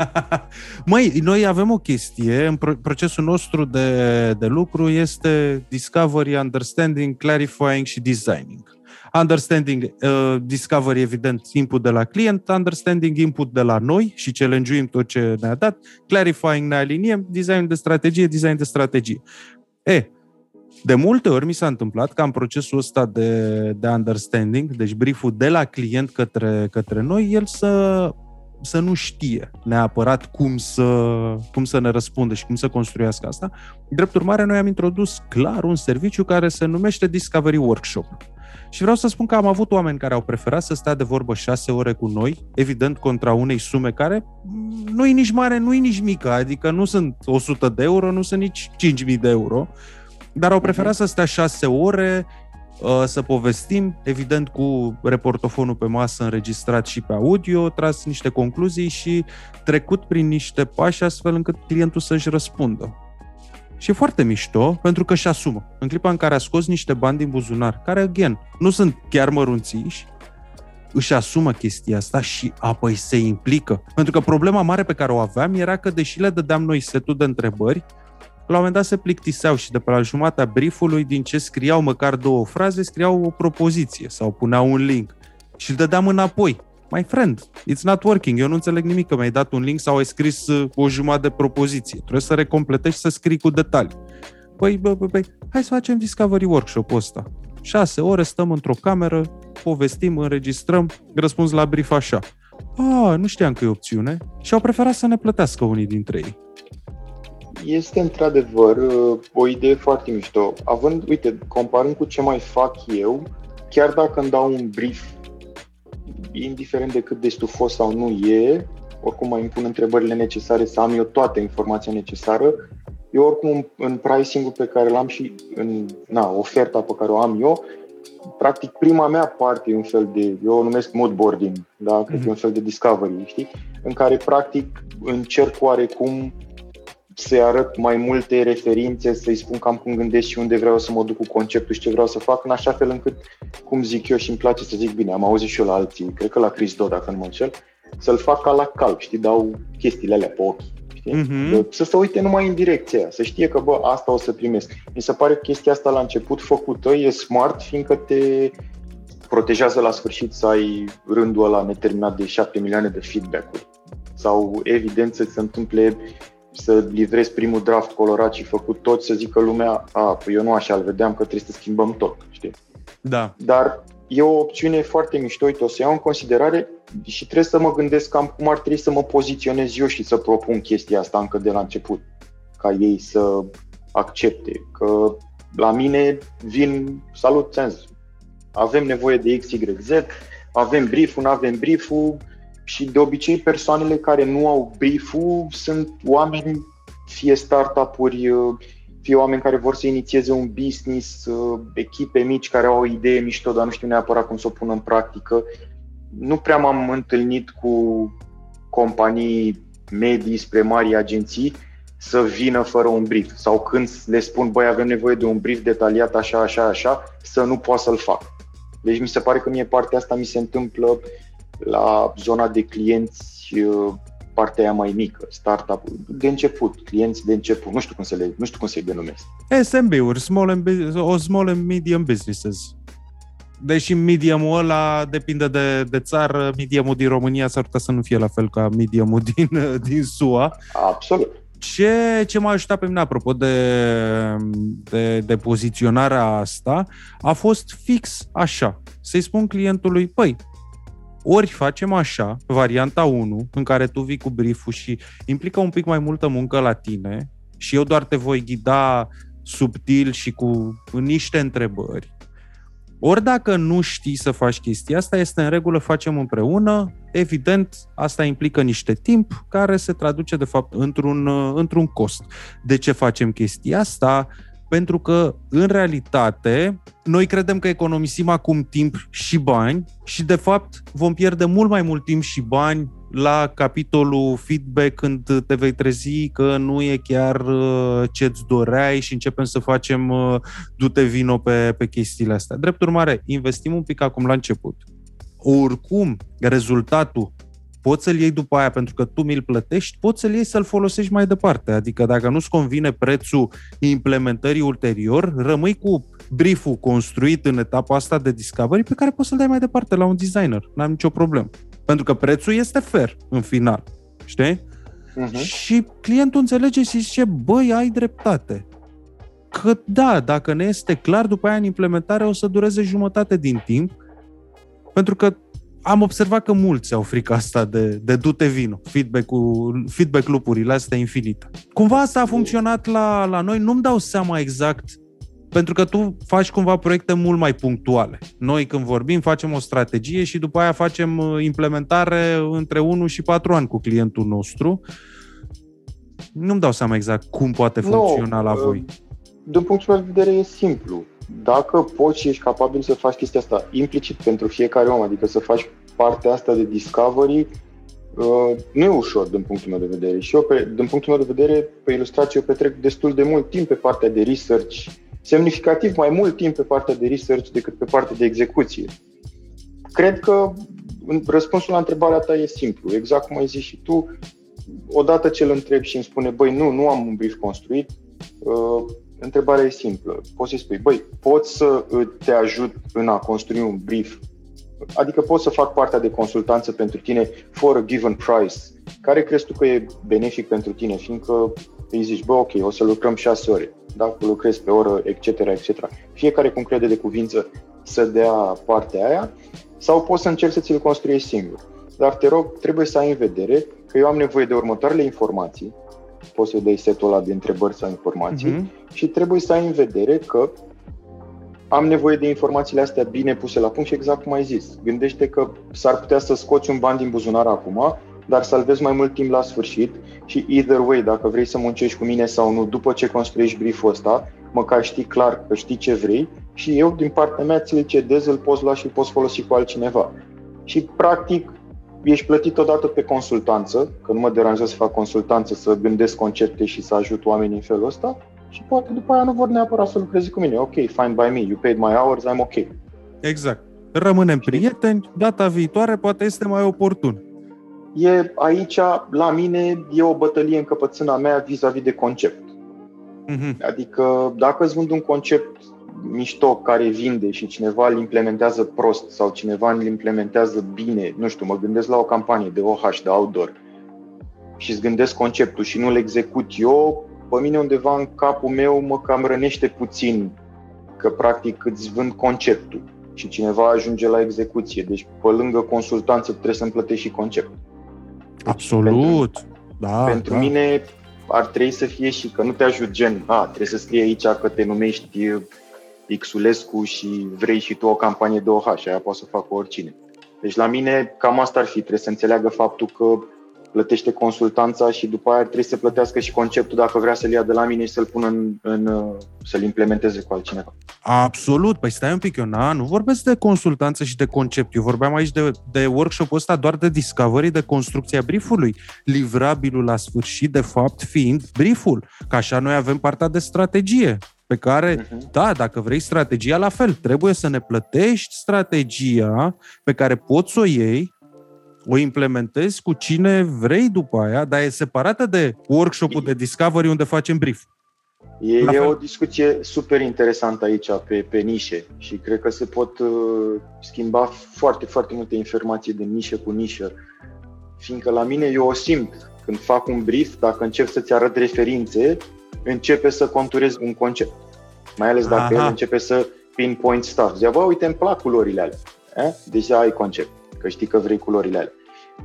Măi, noi avem o chestie, în procesul nostru de, de lucru este discovery, understanding, clarifying și designing. Understanding, uh, discovery, evident, input de la client, understanding, input de la noi și challenge tot ce ne-a dat, clarifying, ne aliniem, design de strategie, design de strategie. E, de multe ori mi s-a întâmplat ca în procesul ăsta de, de understanding, deci brieful de la client către, către noi, el să să nu știe neapărat cum să, cum să ne răspundă și cum să construiască asta. Drept urmare, noi am introdus clar un serviciu care se numește Discovery Workshop. Și vreau să spun că am avut oameni care au preferat să stea de vorbă șase ore cu noi, evident contra unei sume care nu e nici mare, nu e nici mică, adică nu sunt 100 de euro, nu sunt nici 5.000 de euro, dar au preferat să stea șase ore, uh, să povestim, evident cu reportofonul pe masă înregistrat și pe audio, tras niște concluzii și trecut prin niște pași astfel încât clientul să-și răspundă. Și e foarte mișto pentru că își asumă. În clipa în care a scos niște bani din buzunar, care, again, nu sunt chiar mărunțiși, își asumă chestia asta și apoi se implică. Pentru că problema mare pe care o aveam era că, deși le dădeam noi setul de întrebări, la un moment dat se plictiseau și de pe la jumatea briefului, din ce scriau măcar două fraze, scriau o propoziție sau puneau un link. Și îl dădeam înapoi. My friend, it's not working. Eu nu înțeleg nimic că mi-ai dat un link sau ai scris uh, o jumătate de propoziție. Trebuie să recompletezi și să scrii cu detalii. Păi, bă, bă, bă, hai să facem Discovery Workshop-ul ăsta. Șase ore stăm într-o cameră, povestim, înregistrăm, răspuns la brief așa. Ah, nu știam că e opțiune și au preferat să ne plătească unii dintre ei este într-adevăr uh, o idee foarte mișto. Având, uite, comparând cu ce mai fac eu, chiar dacă îmi dau un brief, indiferent de cât de stufos sau nu e, oricum mai impun întrebările necesare să am eu toată informația necesară, eu oricum în pricing-ul pe care l-am și în na, oferta pe care o am eu, practic prima mea parte e un fel de, eu o numesc mood boarding, da? Cred mm-hmm. că e un fel de discovery, știi? În care practic încerc oarecum să-i arăt mai multe referințe, să-i spun cam cum gândesc și unde vreau să mă duc cu conceptul și ce vreau să fac, în așa fel încât, cum zic eu și îmi place să zic bine, am auzit și eu la alții, cred că la Chris Do, dacă nu mă înșel, să-l fac ca la cal, știi, dau chestiile alea pe ochi. Știi? Mm-hmm. Să se uite numai în direcția aia, să știe că, bă, asta o să primesc. Mi se pare că chestia asta la început făcută e smart, fiindcă te protejează la sfârșit să ai rândul ăla neterminat de 7 milioane de feedback-uri. Sau, evident, să se întâmple să livrezi primul draft colorat și făcut tot, să zică lumea, a, păi eu nu așa îl vedeam că trebuie să schimbăm tot, știi? Da. Dar e o opțiune foarte mișto, uite, o să iau în considerare și trebuie să mă gândesc cam cum ar trebui să mă poziționez eu și să propun chestia asta încă de la început, ca ei să accepte, că la mine vin, salut, ți avem nevoie de X, Y, Z, avem brief-ul, nu avem brief-ul, și de obicei persoanele care nu au brief-ul sunt oameni, fie startup-uri, uh, fie oameni care vor să inițieze un business, uh, echipe mici care au o idee mișto, dar nu știu neapărat cum să o pună în practică. nu prea m-am întâlnit cu companii medii spre mari agenții să vină fără un brief sau când le spun, băi, avem nevoie de un brief detaliat așa, așa, așa, să nu poată să-l fac. Deci mi se pare că mie partea asta mi se întâmplă la zona de clienți uh, partea aia mai mică, startup de început, clienți de început, nu știu cum să le, nu știu cum să-i denumesc. SMB-uri, small and, o small and medium businesses. Deși mediumul ăla depinde de, de țară, mediumul din România s-ar putea să nu fie la fel ca mediumul din, din SUA. Absolut. Ce, ce m-a ajutat pe mine, apropo de, de, de poziționarea asta, a fost fix așa. Să-i spun clientului, păi, ori facem așa, varianta 1, în care tu vii cu brief și implică un pic mai multă muncă la tine și eu doar te voi ghida subtil și cu niște întrebări. Ori dacă nu știi să faci chestia asta, este în regulă, facem împreună. Evident, asta implică niște timp care se traduce, de fapt, într-un, într-un cost. De ce facem chestia asta? Pentru că, în realitate, noi credem că economisim acum timp și bani și, de fapt, vom pierde mult mai mult timp și bani la capitolul feedback când te vei trezi că nu e chiar uh, ce-ți doreai și începem să facem uh, du-te vino pe, pe chestiile astea. Drept urmare, investim un pic acum la început. Oricum, rezultatul poți să-l iei după aia pentru că tu mi-l plătești, poți să-l iei să-l folosești mai departe. Adică dacă nu-ți convine prețul implementării ulterior, rămâi cu brieful construit în etapa asta de discovery pe care poți să-l dai mai departe la un designer. N-am nicio problemă. Pentru că prețul este fair în final. Știi? Uh-huh. Și clientul înțelege și zice, băi, ai dreptate. Că da, dacă ne este clar, după aia în implementare o să dureze jumătate din timp, pentru că am observat că mulți au frica asta de, de du-te vino, feedback-ul, feedback loop-urile astea infinite. Cumva asta a funcționat la, la noi, nu-mi dau seama exact pentru că tu faci cumva proiecte mult mai punctuale. Noi când vorbim facem o strategie și după aia facem uh, implementare între 1 și 4 ani cu clientul nostru. Nu-mi dau seama exact cum poate funcționa no, la voi. Uh, din punctul meu de vedere e simplu dacă poți și ești capabil să faci chestia asta implicit pentru fiecare om, adică să faci partea asta de discovery, uh, nu e ușor din punctul meu de vedere. Și eu, pe, din punctul meu de vedere, pe ilustrație, eu petrec destul de mult timp pe partea de research, semnificativ mai mult timp pe partea de research decât pe partea de execuție. Cred că răspunsul la întrebarea ta e simplu, exact cum ai zis și tu. Odată ce îl întreb și îmi spune, băi, nu, nu am un brief construit, uh, Întrebarea e simplă. Poți să-i spui, băi, pot să te ajut în a construi un brief, adică pot să fac partea de consultanță pentru tine for a given price. Care crezi tu că e benefic pentru tine, fiindcă îi zici, bă, ok, o să lucrăm șase ore, dacă lucrezi pe oră, etc., etc. Fiecare cum crede de cuvință să dea partea aia, sau poți să încerci să ți-l construiești singur. Dar te rog, trebuie să ai în vedere că eu am nevoie de următoarele informații, poți să dai setul ăla de întrebări sau informații uh-huh. și trebuie să ai în vedere că am nevoie de informațiile astea bine puse la punct și exact cum ai zis. Gândește că s-ar putea să scoți un ban din buzunar acum, dar salvezi mai mult timp la sfârșit și either way, dacă vrei să muncești cu mine sau nu, după ce construiești brieful ăsta, măcar știi clar că știi ce vrei și eu, din partea mea, ți-l cedez, îl poți lua și îl poți folosi cu altcineva. Și, practic, ești plătit odată pe consultanță, că nu mă deranjează să fac consultanță, să gândesc concepte și să ajut oamenii în felul ăsta și poate după aia nu vor neapărat să lucreze cu mine. Ok, fine by me, you paid my hours, I'm ok. Exact. Rămânem prieteni, data viitoare poate este mai oportun. E aici, la mine, e o bătălie în căpățâna mea vis-a-vis de concept. Mm-hmm. Adică dacă îți vând un concept mișto care vinde și cineva îl implementează prost sau cineva îl implementează bine, nu știu, mă gândesc la o campanie de OH, de outdoor și îți gândesc conceptul și nu-l execut eu, pe mine undeva în capul meu mă cam rănește puțin că practic îți vând conceptul și cineva ajunge la execuție. Deci pe lângă consultanță trebuie să-mi plătești și conceptul. Deci, Absolut! Pentru, da, pentru da. mine ar trebui să fie și că nu te ajut gen, a, trebuie să scrie aici că te numești Xulescu și vrei și tu o campanie de OH, aia poate să facă oricine. Deci la mine cam asta ar fi, trebuie să înțeleagă faptul că plătește consultanța și după aia trebuie să plătească și conceptul dacă vrea să-l ia de la mine și să-l pună în, în să-l implementeze cu altcineva. Absolut. Păi stai un pic, eu na, nu vorbesc de consultanță și de concept. Eu vorbeam aici de, de workshop-ul ăsta doar de discovery, de construcția briefului. Livrabilul la sfârșit, de fapt, fiind brieful. Că așa noi avem partea de strategie pe care, uh-huh. da, dacă vrei strategia, la fel, trebuie să ne plătești strategia pe care poți să o iei, o implementezi cu cine vrei după aia, dar e separată de workshop-ul de Discovery unde facem brief. E, e o discuție super interesantă aici pe, pe nișe și cred că se pot uh, schimba foarte, foarte multe informații de nișă cu nișă. Fiindcă la mine eu o simt când fac un brief, dacă încep să-ți arăt referințe, începe să conturezi un concept. Mai ales dacă Aha. el începe să pinpoint stuff. Zia, bă, uite, îmi plac culorile alea. Eh? Deja ai concept, că știi că vrei culorile alea.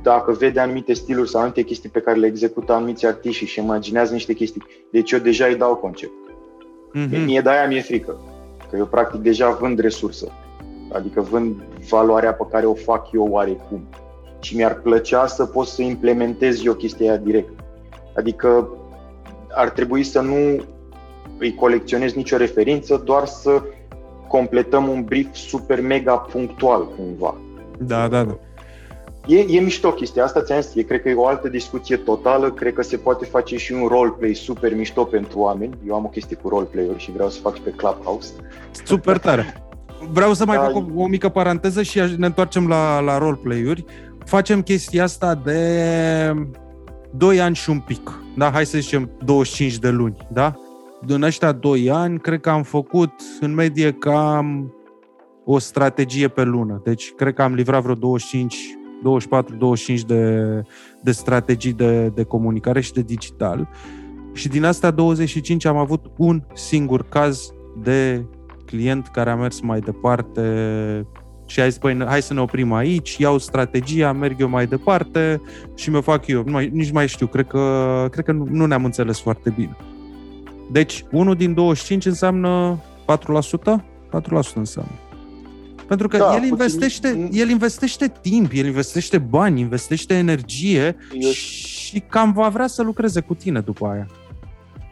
Dacă vede anumite stiluri sau anumite chestii pe care le execută anumiți artiști și imaginează niște chestii, deci eu deja îi dau concept. Mm-hmm. Mie de aia mi-e frică. Că eu practic deja vând resursă. Adică vând valoarea pe care o fac eu oarecum. Și mi-ar plăcea să pot să implementez eu chestia aia direct. Adică ar trebui să nu îi colecționez nicio referință, doar să completăm un brief super mega punctual cumva. Da, da, da. E, e mișto chestia asta, ți-am zis, e, cred că e o altă discuție totală, cred că se poate face și un roleplay super mișto pentru oameni. Eu am o chestie cu roleplay-uri și vreau să fac și pe Clubhouse. Super tare! Vreau să mai da, fac o, o mică paranteză și ne întoarcem la, la roleplay-uri. Facem chestia asta de 2 ani și un pic, da? Hai să zicem 25 de luni, da? În ăștia 2 ani, cred că am făcut în medie cam o strategie pe lună. Deci, cred că am livrat vreo 25 24-25 de, de strategii de, de comunicare și de digital. Și din astea 25 am avut un singur caz de client care a mers mai departe și a zis, păi, hai să ne oprim aici, iau strategia, merg eu mai departe și mi-o fac eu. Nu mai, nici mai știu, cred că, cred că nu, nu ne-am înțeles foarte bine. Deci, unul din 25 înseamnă 4%? 4% înseamnă. Pentru că da, el, investește, puțin... el investește timp, el investește bani, investește energie eu... și cam va vrea să lucreze cu tine după aia.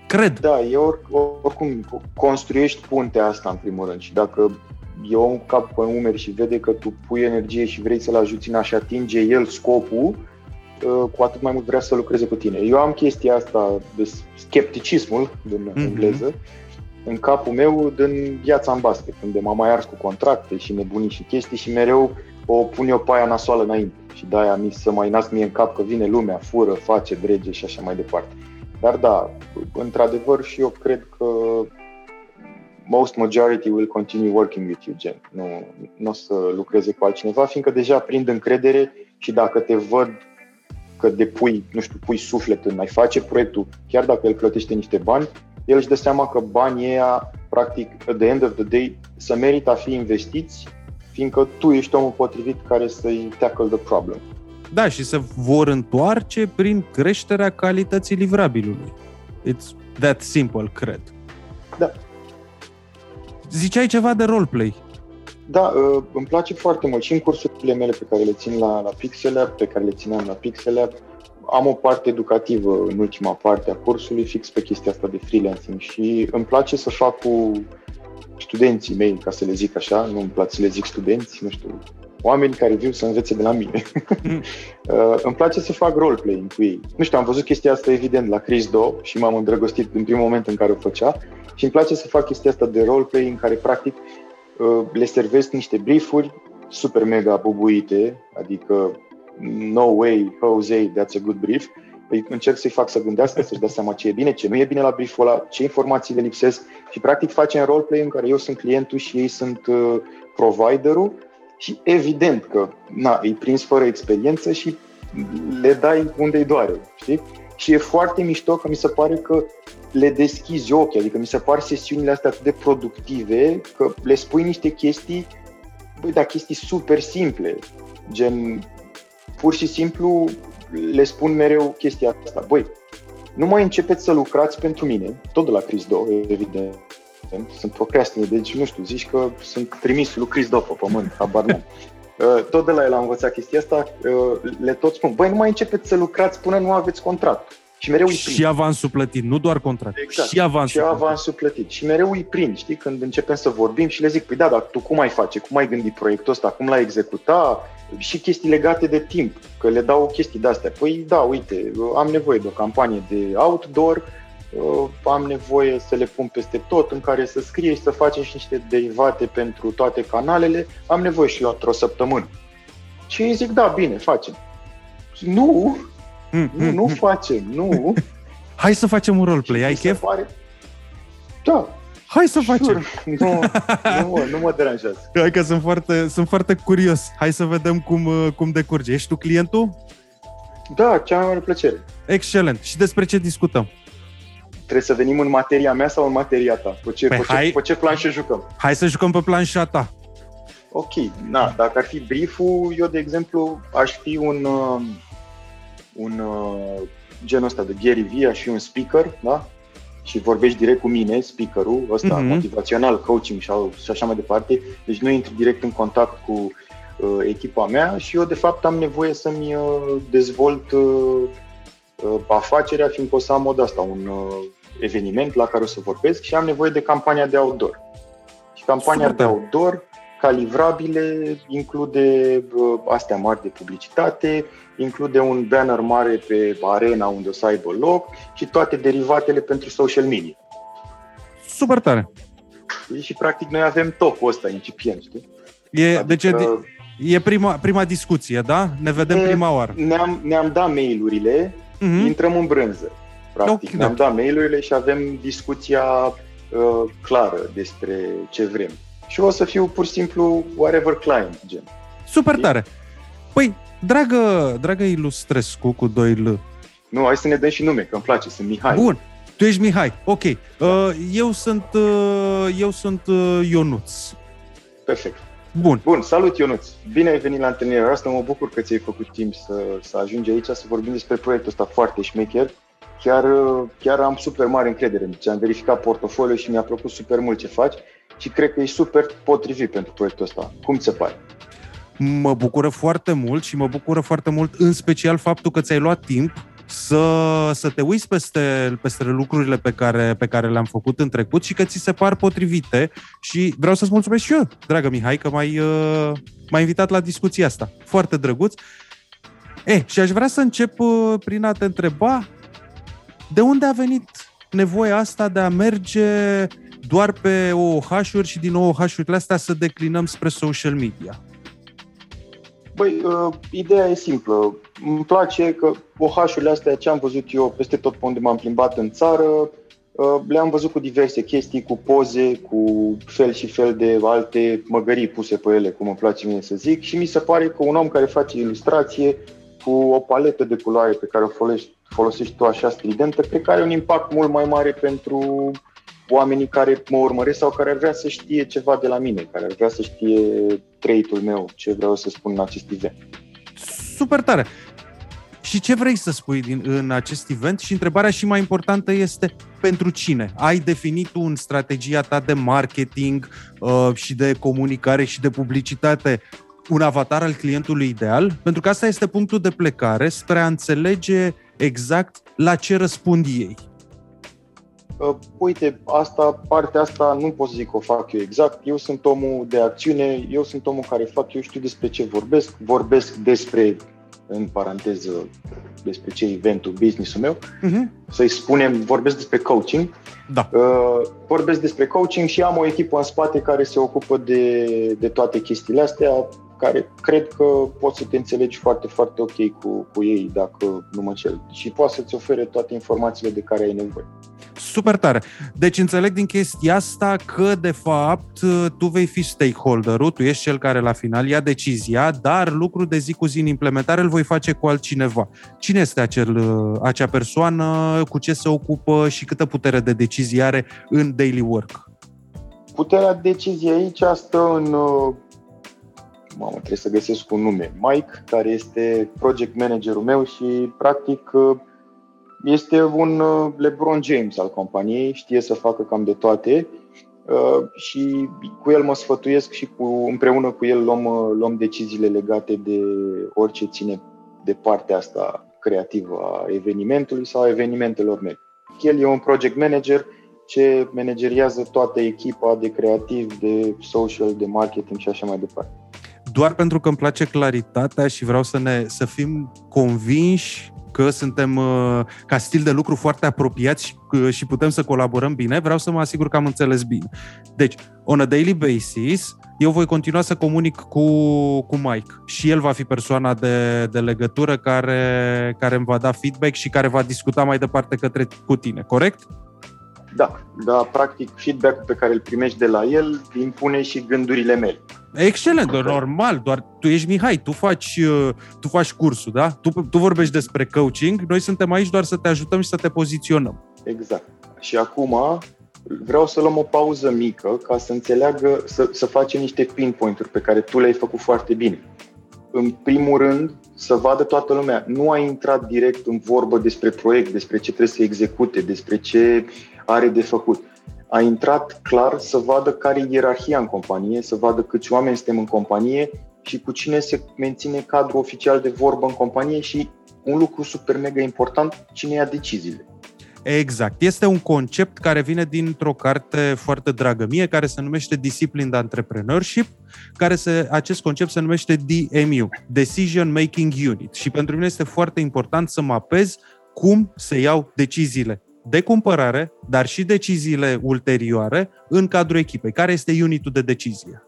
Cred. Da, eu oricum construiești puntea asta în primul rând și dacă eu un cap pe umeri și vede că tu pui energie și vrei să-l ajuți în a-și atinge el scopul, ă, cu atât mai mult vrea să lucreze cu tine. Eu am chestia asta de scepticismul din mm-hmm. engleză, în capul meu din viața în basket, unde m-am mai ars cu contracte și nebunii și chestii și mereu o pun eu paia nasoală înainte. Și de-aia mi să mai nasc mie în cap că vine lumea, fură, face, drege și așa mai departe. Dar da, într-adevăr și eu cred că most majority will continue working with you, gen. Nu, nu o să lucreze cu altcineva, fiindcă deja prind încredere și dacă te văd că depui, nu știu, pui suflet în ai face proiectul, chiar dacă el plătește niște bani, el își dă seama că banii ăia, practic, at the end of the day, să merită a fi investiți, fiindcă tu ești omul potrivit care să-i tackle the problem. Da, și se vor întoarce prin creșterea calității livrabilului. It's that simple, cred. Da. Ziceai ceva de roleplay. Da, uh, îmi place foarte mult și în cursurile mele pe care le țin la, la Pixel pe care le țineam la Pixel am o parte educativă în ultima parte a cursului fix pe chestia asta de freelancing și îmi place să fac cu studenții mei, ca să le zic așa, nu îmi place să le zic studenți, nu știu, oameni care viu să învețe de la mine. Mm. uh, îmi place să fac roleplaying cu ei. Nu știu, am văzut chestia asta evident la Chris Do și m-am îndrăgostit în primul moment în care o făcea și îmi place să fac chestia asta de roleplaying în care practic uh, le servesc niște briefuri super mega bubuite, adică no way, Jose, that's a good brief, păi încerc să-i fac să gândească, să-și dea seama ce e bine, ce nu e bine la brieful ăla, ce informații le lipsesc. Și practic facem roleplay în care eu sunt clientul și ei sunt uh, providerul. Și evident că na, îi prins fără experiență și le dai unde-i doare, știi? Și e foarte mișto că mi se pare că le deschizi ochii, adică mi se par sesiunile astea atât de productive că le spui niște chestii, băi, dar chestii super simple, gen pur și simplu le spun mereu chestia asta. Băi, nu mai începeți să lucrați pentru mine, tot de la Chris Do, evident. Sunt procrastine, deci nu știu, zici că sunt trimis lui Chris Do pe pământ, habar nu. Uh, tot de la el am învățat chestia asta, uh, le tot spun, băi, nu mai începeți să lucrați până nu aveți contract. Și mereu îi prind. Și avansul plătit, nu doar contract. Exact. Și avansul și plătit. avansul plătit. Și mereu îi prind, știi, când începem să vorbim și le zic, păi da, dar tu cum ai face, cum ai gândit proiectul ăsta, cum l-ai executa și chestii legate de timp, că le dau chestii de-astea. Păi da, uite, am nevoie de o campanie de outdoor, uh, am nevoie să le pun peste tot, în care să scrie și să facem și niște derivate pentru toate canalele, am nevoie și eu într-o săptămână. Și îi zic, da, bine, facem. Nu, Mm, nu, mm, nu mm. facem, nu. Hai să facem un roleplay, ai Mi se chef? Pare... Da, Hai să facem. Sure. Nu, nu, mă, nu mă deranjează. Hai că sunt foarte, sunt foarte curios. Hai să vedem cum, uh, cum decurge. Ești tu clientul? Da, cea mai mare plăcere. Excelent. Și despre ce discutăm? Trebuie să venim în materia mea sau în materia ta? Pe ce, Păi pe ce, hai. pe ce planșă jucăm? Hai să jucăm pe planșa ta. Ok, na, dacă ar fi brieful, eu, de exemplu, aș fi un, uh, un uh, genul ăsta de Gary Vee, aș fi un speaker, da? Și vorbești direct cu mine, speakerul ăsta, Mhm. mm-hmm. motivațional, coaching și, și așa mai departe. Deci nu intri direct în contact cu uh, echipa mea și eu, de fapt, am nevoie să-mi uh, dezvolt uh, uh, afacerea, fiindcă o să am mod asta, un uh, eveniment la care o să vorbesc și am nevoie de campania de outdoor. Și campania Super de tare. outdoor, ca livrabile, include uh, astea mari de publicitate, include un banner mare pe arena unde o să aibă loc și toate derivatele pentru social media. Super tare. Și practic noi avem topul ăsta incipient, știi? E, deci e, Adică e prima, prima discuție, da? Ne vedem E- prima oară. ne-am, ne-am dat mail-urile, Mhm. intrăm în brânză. Practic, Ok, ne-am da. dat mail-urile și avem discuția uh, clară despre ce vrem. Și o să fiu pur și simplu whatever client, gen. Super tare. Păi, dragă, dragă Ilustrescu cu 2 L. Nu, hai să ne dăm și nume, că îmi place, sunt Mihai. Bun. Tu ești Mihai. Ok. Uh, eu sunt, uh, eu sunt uh, Ionuț. Perfect. Bun. Bun, salut Ionuț! Bine ai venit la întâlnirea asta, mă bucur că ți-ai făcut timp să, să ajungi aici să vorbim despre proiectul ăsta foarte șmecher. Chiar, chiar am super mare încredere în ce am verificat portofoliul și mi-a plăcut super mult ce faci și cred că e super potrivit pentru proiectul ăsta. Cum ți se pare? Mă bucură foarte mult și mă bucură foarte mult în special faptul că ți-ai luat timp să, să te uiți peste, peste lucrurile pe care, pe care le-am făcut în trecut și că ți se par potrivite și vreau să-ți mulțumesc și eu, dragă Mihai, că m-ai, uh, m-ai invitat la discuția asta. Foarte drăguț. E, și aș vrea să încep uh, prin a te întreba de unde a venit nevoia asta de a merge doar pe OOH-uri și din OOH-urile astea să declinăm spre social media. Băi, uh, ideea e simplă. Îmi place că OH-urile astea, ce am văzut eu peste tot pe unde m-am plimbat în țară, uh, le-am văzut cu diverse chestii, cu poze, cu fel și fel de alte măgării puse pe ele, cum îmi place mie să zic, și mi se pare că un om care face ilustrație cu o paletă de culoare pe care o folosești, folosești tu așa stridentă, cred că are un impact mult mai mare pentru oamenii care mă urmăresc sau care ar vrea să știe ceva de la mine, care ar vrea să știe trait-ul meu, ce vreau să spun în acest event. Super tare! Și ce vrei să spui din, în acest event? Și întrebarea și mai importantă este pentru cine? Ai definit tu în strategia ta de marketing uh, și de comunicare și de publicitate un avatar al clientului ideal? Pentru că asta este punctul de plecare spre a înțelege exact la ce răspund ei. Uh, uite, asta, partea asta nu pot să zic că o fac eu exact. Eu sunt omul de acțiune, eu sunt omul care fac, eu știu despre ce vorbesc, vorbesc despre, în paranteză, despre ce eventul, business-ul meu, Uh-huh. să-i spunem, vorbesc despre coaching. Da. Uh, vorbesc despre coaching și am o echipă în spate care se ocupă de, de toate chestiile astea, care cred că poți să te înțelegi foarte, foarte ok cu, cu ei dacă nu mă înșel. Și poate să-ți ofere toate informațiile de care ai nevoie. Super tare. Deci înțeleg din chestia asta că, de fapt, tu vei fi stakeholder-ul, tu ești cel care la final ia decizia, dar lucrul de zi cu zi în implementare îl voi face cu altcineva. Cine este acel, acea persoană, cu ce se ocupă și câtă putere de decizie are în daily work? Puterea deciziei aici stă în... uh, Mamă, trebuie să găsesc un nume. Mike, care este project managerul meu și, practic, uh, este un uh, LeBron James al companiei, știe să facă cam de toate. Uh, și cu el mă sfătuiesc și cu, împreună cu el luăm, uh, luăm deciziile legate de orice ține de partea asta creativă a evenimentului sau a evenimentelor mele. El e un project manager ce manageriază toată echipa de creativ, de social, de marketing și așa mai departe. Doar pentru că îmi place claritatea și vreau să ne să fim convinși că suntem uh, ca stil de lucru foarte apropiați uh, și putem să colaborăm bine, vreau să mă asigur că am înțeles bine. Deci, on a daily basis, eu voi continua să comunic cu, cu Mike și el va fi persoana de, de legătură care, care îmi va da feedback și care va discuta mai departe către cu tine, corect? Da, da, practic feedback pe care îl primești de la el impune și gândurile mele. Excelent, doar normal, doar tu ești Mihai, tu faci, uh, tu faci cursul, da? Tu, tu vorbești despre coaching, noi suntem aici doar să te ajutăm și să te poziționăm. Exact. Și acum vreau să luăm o pauză mică ca să înțeleagă, să, să facem niște pinpoint-uri pe care tu le-ai făcut foarte bine. În primul rând, să vadă toată lumea. Nu a intrat direct în vorbă despre proiect, despre ce trebuie să execute, despre ce are de făcut a intrat clar să vadă care e ierarhia în companie, să vadă câți oameni suntem în companie și cu cine se menține cadrul oficial de vorbă în companie și un lucru super mega important, cine ia deciziile. Exact. Este un concept care vine dintr-o carte foarte dragă mie, care se numește Disciplined Entrepreneurship, care se, acest concept se numește DMU, Decision Making Unit. Și pentru mine este foarte important să mapez cum se iau deciziile de cumpărare, dar și deciziile ulterioare în cadrul echipei. Care este unitul de decizie?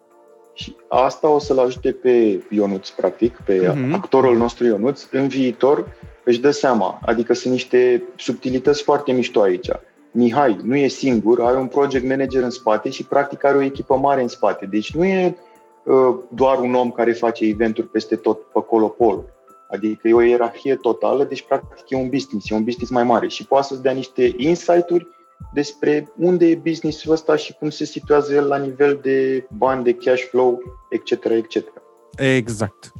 Și asta o să-l ajute pe Ionuț, practic, pe uh-huh. actorul nostru Ionuț, în viitor își dă seama. Adică sunt niște subtilități foarte mișto aici. Mihai nu e singur, are un project manager în spate și practic are o echipă mare în spate. Deci nu e uh, doar un om care face eventuri peste tot pe colo-polo. Adică e o ierarhie totală, deci practic e un business, e un business mai mare și poate să-ți dea niște insight-uri despre unde e businessul ăsta și cum se situează el la nivel de bani, de cash flow, etc. etc. Exact.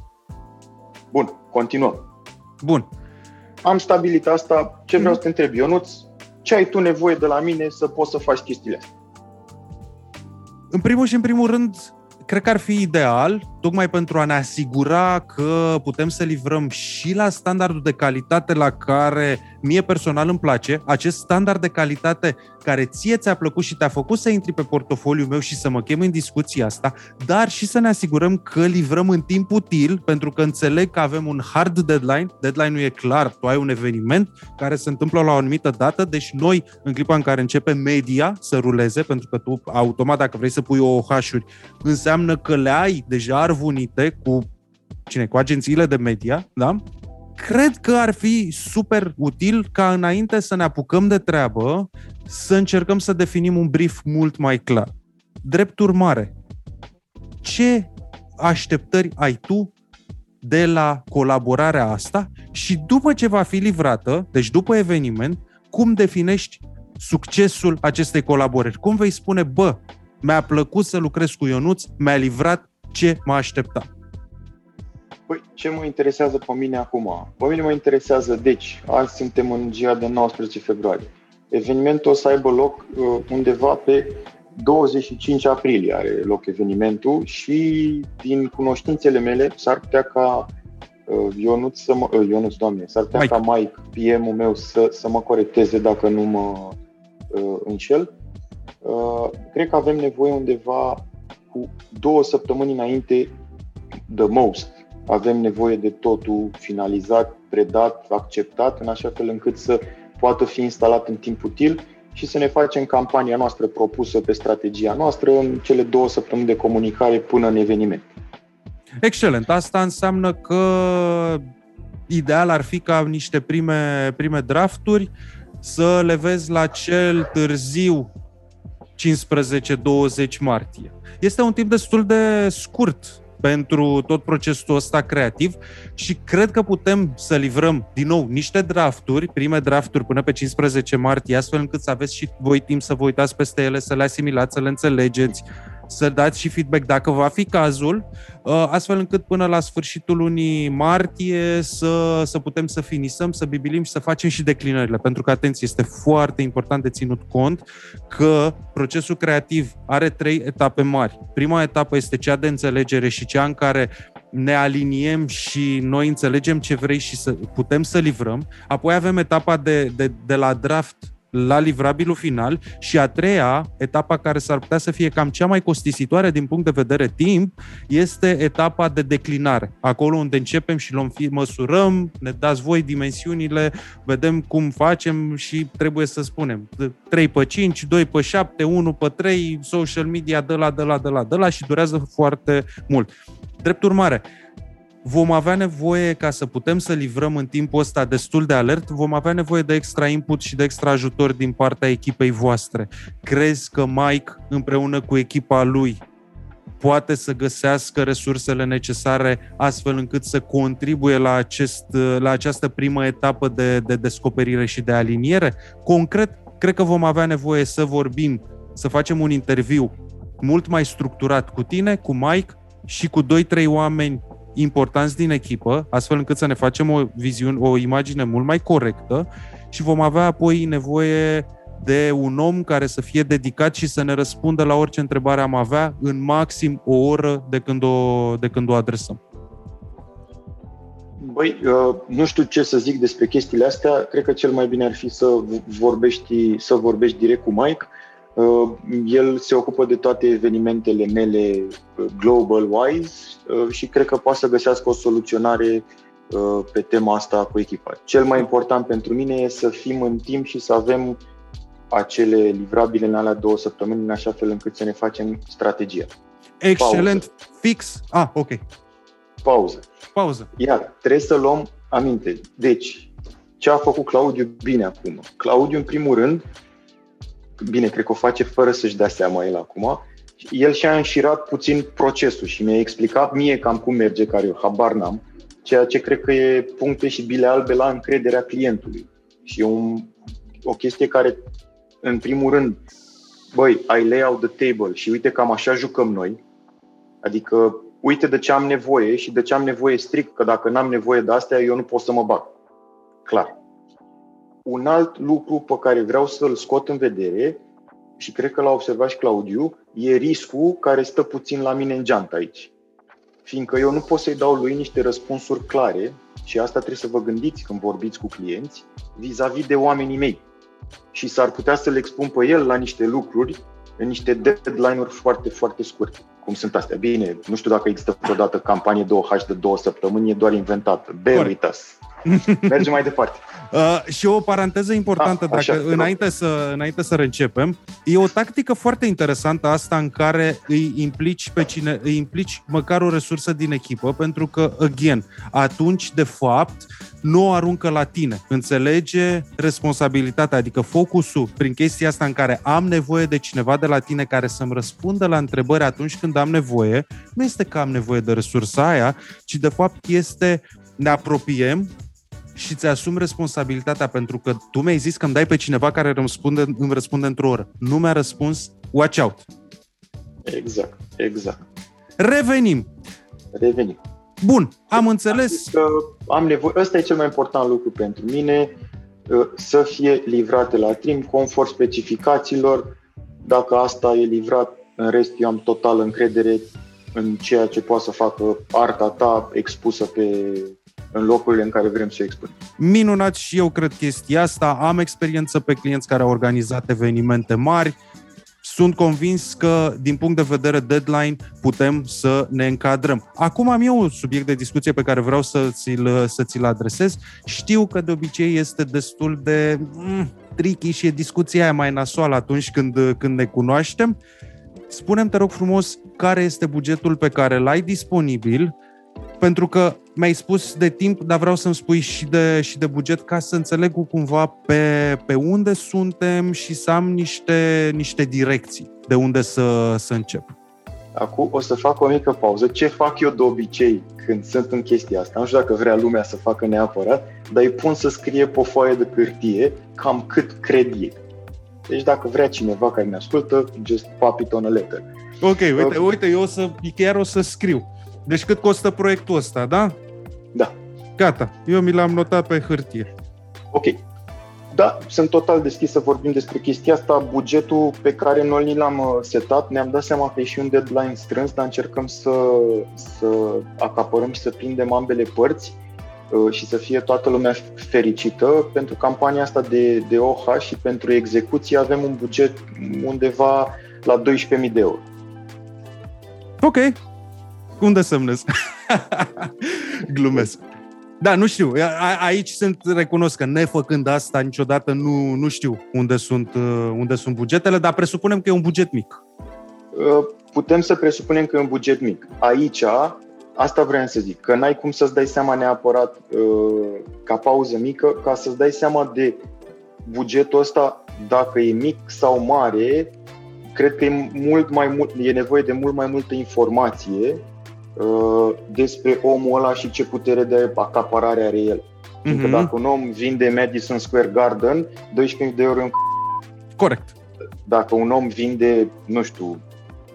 Bun, continuăm. Bun. Am stabilit asta. Ce vreau mm. să te întreb, Ionuț? Ce ai tu nevoie de la mine să poți să faci chestiile astea? În primul și în primul rând, cred că ar fi ideal, tocmai pentru a ne asigura că putem să livrăm și la standardul de calitate la care mie personal îmi place, acest standard de calitate care ție ți-a plăcut și te-a făcut să intri pe portofoliul meu și să mă chem în discuția asta, dar și să ne asigurăm că livrăm în timp util, pentru că înțeleg că avem un hard deadline, deadline-ul e clar, tu ai un eveniment care se întâmplă la o anumită dată, deci noi, în clipa în care începe media să ruleze, pentru că tu, automat, dacă vrei să pui OOH-uri, înseamnă că le ai deja arvunite cu cine? Cu agențiile de media, da? Cred că ar fi super util ca înainte să ne apucăm de treabă să încercăm să definim un brief mult mai clar. Drept urmare, ce așteptări ai tu de la colaborarea asta și după ce va fi livrată, deci după eveniment, cum definești succesul acestei colaborări? Cum vei spune, bă, mi-a plăcut să lucrez cu Ionuț, mi-a livrat ce mă aștepta? Păi, ce mă interesează pe mine acum? Pe mine mă interesează, deci, azi suntem în ziua de 19 februarie. Evenimentul o să aibă loc uh, undeva pe 25 aprilie are loc evenimentul și din cunoștințele mele s-ar putea ca uh, Ionuț să mă, uh, Ionuț, doamne, s-ar putea Mike. ca Mike, PM-ul meu, să, să mă corecteze dacă nu mă uh, înșel. Uh, cred că avem nevoie undeva cu două săptămâni înainte the most avem nevoie de totul finalizat, predat, acceptat, în așa fel încât să poată fi instalat în timp util și să ne facem campania noastră propusă pe strategia noastră în cele două săptămâni de comunicare până în eveniment. Excelent. Asta înseamnă că ideal ar fi ca niște prime, prime drafturi să le vezi la cel târziu 15-20 martie. Este un timp destul de scurt pentru tot procesul ăsta creativ și cred că putem să livrăm din nou niște drafturi, prime drafturi până pe 15 martie, astfel încât să aveți și voi timp să vă uitați peste ele, să le asimilați, să le înțelegeți, să dați și feedback dacă va fi cazul, uh, astfel încât până la sfârșitul lunii martie să, să putem să finisăm, să bibilim și să facem și declinările. Pentru că, atenție, este foarte important de ținut cont că procesul creativ are trei etape mari. Prima etapă este cea de înțelegere și cea în care ne aliniem și noi înțelegem ce vrei și să putem să livrăm. Apoi avem etapa de, de, de la draft la livrabilul final și a treia, etapa care s-ar putea să fie cam cea mai costisitoare din punct de vedere timp, este etapa de declinare. Acolo unde începem și luăm, măsurăm, ne dați voi dimensiunile, vedem cum facem și trebuie să spunem 3 pe 5, 2 pe 7, 1 pe 3, social media de la, de la, de la, de la și durează foarte mult. Drept urmare, vom avea nevoie, ca să putem să livrăm în timpul ăsta destul de alert, vom avea nevoie de extra input și de extra ajutor din partea echipei voastre. Crezi că Mike, împreună cu echipa lui, poate să găsească resursele necesare astfel încât să contribuie la, acest, la această primă etapă de, de descoperire și de aliniere? Concret, cred că vom avea nevoie să vorbim, să facem un interviu mult mai structurat cu tine, cu Mike și cu 2-3 oameni importanți din echipă, astfel încât să ne facem o viziune, o imagine mult mai corectă și vom avea apoi nevoie de un om care să fie dedicat și să ne răspundă la orice întrebare am avea în maxim o oră de când o, de când o adresăm. Băi, uh, nu știu ce să zic despre chestiile astea. Cred că cel mai bine ar fi să vorbești, să vorbești direct cu Mike Uh, el se ocupă de toate evenimentele mele uh, global-wise uh, și cred că poate să găsească o soluționare pe tema asta cu echipa. Cel mai important pentru mine e să fim în timp și să avem acele livrabile în alea două săptămâni în așa fel încât să ne facem strategia. Excelent, Pauză. fix. Ah, ok. Pauză. Pauză. Iar trebuie să luăm aminte. Deci, ce a făcut Claudiu bine acum? Claudiu, în primul rând, bine, cred că o face fără să-și dea seama el acum, el și-a înșirat puțin procesul și mi-a explicat mie cam cum merge, care eu habar n-am, ceea ce cred că e puncte și bile albe la încrederea clientului. Și e un, o chestie care, în primul rând, băi, I lay out the table și uite cam așa jucăm noi, adică uite de ce am nevoie și de ce am nevoie strict, că dacă n-am nevoie de astea, eu nu pot să mă bag. Clar un alt lucru pe care vreau să-l scot în vedere, și cred că l-a observat și Claudiu, e riscul care stă puțin la mine în geantă aici. Fiindcă eu nu pot să-i dau lui niște răspunsuri clare și asta trebuie să vă gândiți când vorbiți cu clienți vis-a-vis de oamenii mei. Și s-ar putea să le expun pe el la niște lucruri în niște deadline-uri foarte, foarte scurte. Cum sunt astea? Bine, nu știu dacă există vreodată campanie 2H de două săptămâni, e doar inventată. Bear with us. Mergem mai departe. Uh, și o paranteză importantă, A, așa, dacă înainte să, înainte să reîncepem, e o tactică foarte interesantă asta în care îi implici pe cine, îi implici măcar o resursă din echipă, pentru că, again, atunci, de fapt, nu o aruncă la tine. Înțelege responsabilitatea, adică focusul prin chestia asta în care am nevoie de cineva de la tine care să-mi răspundă la întrebări atunci când am nevoie, nu este că am nevoie de resursa aia, ci de fapt este ne apropiem și ți asumi responsabilitatea pentru că tu mi-ai zis că îmi dai pe cineva care răspunde, îmi răspunde într-o oră. Nu mi-a răspuns, watch out. Exact, exact. Revenim. Revenim. Bun, am înțeles. Că am nevoie, ăsta e cel mai important lucru pentru mine, ă, să fie livrate la timp, conform specificațiilor. Dacă asta e livrat, în rest eu am total încredere în ceea ce poate să facă arta ta expusă pe, în locurile în care vrem să expunem. Minunat și eu cred chestia asta. Am experiență pe clienți care au organizat evenimente mari. Sunt convins că, din punct de vedere deadline, putem să ne încadrăm. Acum am eu un subiect de discuție pe care vreau să ți-l, să ți-l adresez. Știu că de obicei este destul de mm, tricky și e discuția aia mai nasoală atunci când, când ne cunoaștem. Spunem, te rog frumos, care este bugetul pe care l-ai disponibil pentru că mi-ai spus de timp, dar vreau să-mi spui și de, și de buget ca să înțeleg cumva pe, pe unde suntem și să am niște, niște direcții de unde să, să încep. Acum o să fac o mică pauză. Ce fac eu de obicei când sunt în chestia asta? Nu știu dacă vrea lumea să facă neapărat, dar îi pun să scrie pe o foaie de hârtie cam cât cred ei. Deci dacă vrea cineva care ne ascultă, just pop it on a letter. Ok, uite, uite, eu o să, chiar o să scriu. Deci cât costă proiectul ăsta, da? Da. Gata, eu mi l-am notat pe hârtie. Ok. Da, sunt total deschis să vorbim despre chestia asta. Bugetul pe care noi ni l-am uh, setat, ne-am dat seama că e și un deadline strâns, dar încercăm să, să acapărăm și să prindem ambele părți uh, și să fie toată lumea fericită. Pentru campania asta de, de OH și pentru execuție avem un buget undeva la 12.000 de euro. Ok. Unde semnez? Glumesc. Da, nu știu. A, aici sunt, recunosc că nefăcând asta niciodată nu, nu știu unde sunt, uh, unde sunt bugetele, dar presupunem că e un buget mic. Uh, putem să presupunem că e un buget mic. Aici, asta vreau să zic, că n-ai cum să-ți dai seama neapărat uh, ca pauză mică, ca să-ți dai seama de bugetul ăsta, dacă e mic sau mare, cred că e, mult mai mult, e nevoie de mult mai multă informație uh, despre omul ăla și ce putere de acaparare are el. Mm-hmm. Că dacă un om vinde Madison Square Garden, 12.000 de euro în Corect. Dacă un om vinde, nu știu,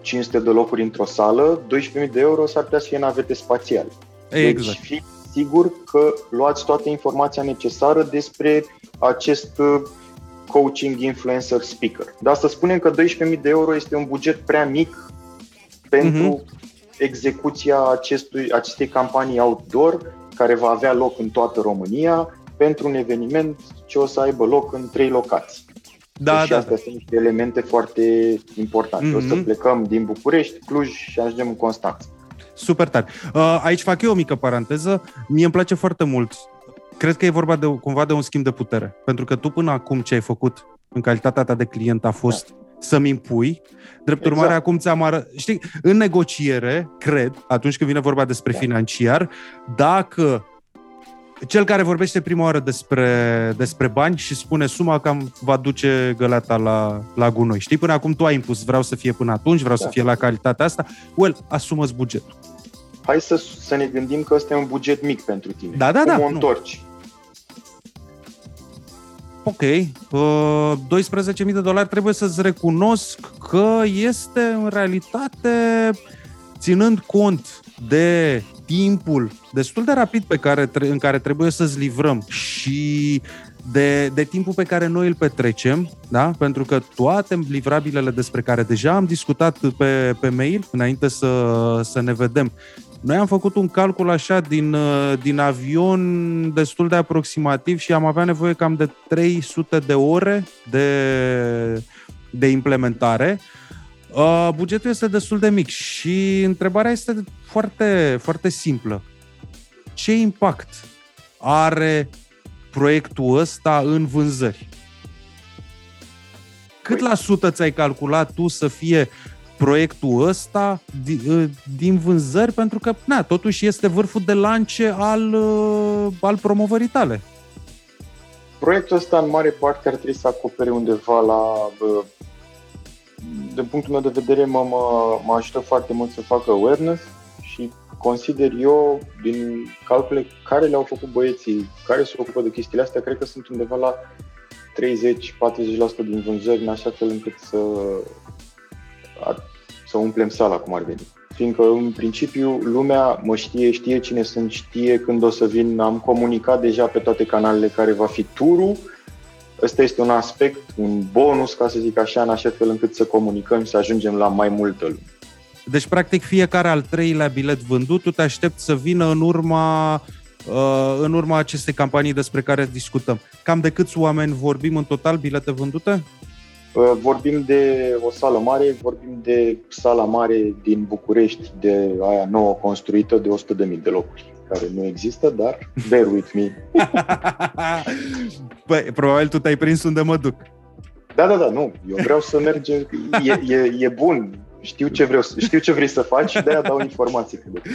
500 de locuri într-o sală, 12.000 de euro s-ar putea să fie navete spațiale. Exact. Deci fi sigur că luați toată informația necesară despre acest uh, coaching influencer speaker. Dar să spunem că 12.000 de euro este un buget prea mic pentru uh-huh. Execuția acestui, acestei campanii outdoor care va avea loc în toată România pentru un eveniment ce o să aibă loc în trei locații. Da, deci da. astea sunt niște elemente foarte importante. Mm-hmm. O să Mhm. plecăm din București, Cluj și ajungem în Constanța. Super tare. Uh, Aici fac eu o mică paranteză. Mie îmi place foarte mult. Cred că e vorba de cumva de un schimb de putere. Pentru că tu până acum ce ai făcut în calitatea ta de client a fost să-mi impui. Drept Exact. urmare, acum ți-am arăt... Știi, în negociere, cred, atunci când vine vorba despre Da. financiar, dacă cel care vorbește prima oară despre, despre bani și spune suma cam va duce găleata la, la gunoi. Știi, până acum tu ai impus, vreau să fie până atunci, vreau să Da. fie la calitatea asta. Well, asumă bugetul. Hai să, să ne gândim că ăsta e un buget mic pentru tine. Da, da, Cum da, o nu. Întorci? Ok, uh, 12.000 de dolari trebuie să-ți recunosc că este în realitate, ținând cont de timpul destul de rapid pe care, tre- în care trebuie să-ți livrăm și de, de timpul pe care noi îl petrecem, da? pentru că toate livrabilele despre care deja am discutat pe, pe mail, înainte să, să ne vedem, noi am făcut un calcul așa din, uh, din avion destul de aproximativ și am avea nevoie cam de 300 de ore de, de implementare. Uh, bugetul este destul de mic și întrebarea este foarte, foarte simplă. Ce impact are proiectul ăsta în vânzări? Cât la sută ți-ai calculat tu să fie proiectul ăsta di- din vânzări? Pentru că, na, totuși este vârful de lance al, uh, al promovării tale. Proiectul ăsta, în mare parte, ar trebui să acopere undeva la... bă, Din punctul meu de vedere, mă, mă, mă ajută foarte mult să facă awareness și consider eu, din calcule care le-au făcut băieții care se ocupă de chestiile astea, cred că sunt undeva la 30-40% din vânzări, în așa fel încât să, a- să umplem sala, cum ar veni. Fiindcă, în principiu, lumea mă știe, știe cine sunt, știe când o să vin, am comunicat deja pe toate canalele care va fi turul. Ăsta este un aspect, un bonus, ca să zic așa, în așa fel încât să comunicăm și să ajungem la mai multă lume. Deci, practic, fiecare al treilea bilet vândut, tu te aștepți să vină în urma, uh, în urma acestei campanii despre care discutăm. Cam de câți oameni vorbim în total bilete vândute? Uh, Vorbim de o sală mare, vorbim de sala mare din București, de aia nouă construită de 100.000 de locuri, care nu există, dar bear with me. Băi, probabil tu te-ai prins unde mă duc. Da, da, da, nu, eu vreau să mergem, e, e, e bun, știu ce, vreau, să- știu ce vrei să faci și de-aia dau informații. cât de cât.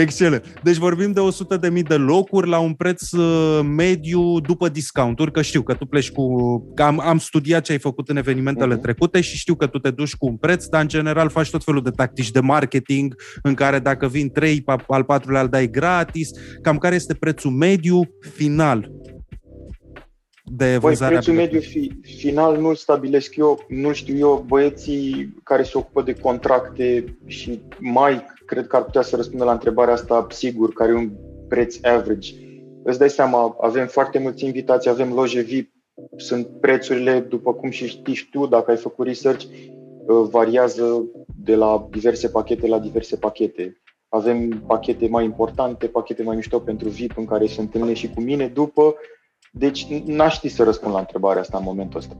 Excelent. Deci vorbim de 100.000 de locuri la un preț uh, mediu după discounturi, că știu că tu pleci cu... Că am, am studiat ce ai făcut în evenimentele Mhm. trecute și știu că tu te duci cu un preț, dar în general faci tot felul de tactici de marketing în care dacă vin trei, pa- al patrulea îl dai gratis. Cam care este prețul mediu final? De Băi, vânzarea prețul mediu biletului? fi, final nu-l stabilesc eu, nu știu eu, băieții care se ocupă de contracte și Mike, cred că ar putea să răspundă la întrebarea asta sigur, care e un preț average. Îți dai seama, avem foarte mulți invitați, avem loje VIP, sunt prețurile, după cum și știi tu, dacă ai făcut research, uh, variază de la diverse pachete la diverse pachete. Avem pachete mai importante, pachete mai mișto pentru VIP în care se întâlnește și cu mine după. Deci n-aș ști să răspund la întrebarea asta în momentul ăsta.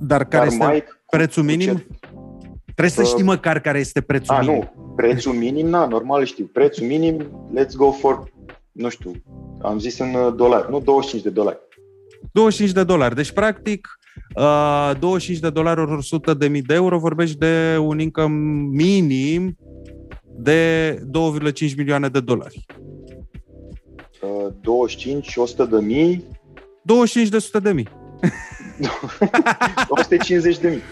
Dar care Dar este Mike, prețul cu minim? ce- Trebuie să Uh, știi măcar care este prețul A, minim. nu. Prețul minim, na, normal știu. Prețul minim, let's go for, nu știu, am zis în uh, dolari, nu 25 de dolari. 25 de dolari. Deci, practic, uh, 25 de dolari ori 100 de mii de euro, vorbești de un income minim de 2,5 milioane de dolari. Uh, 25 și 100 de mii, 25 de 100 de mii. 150 de mii.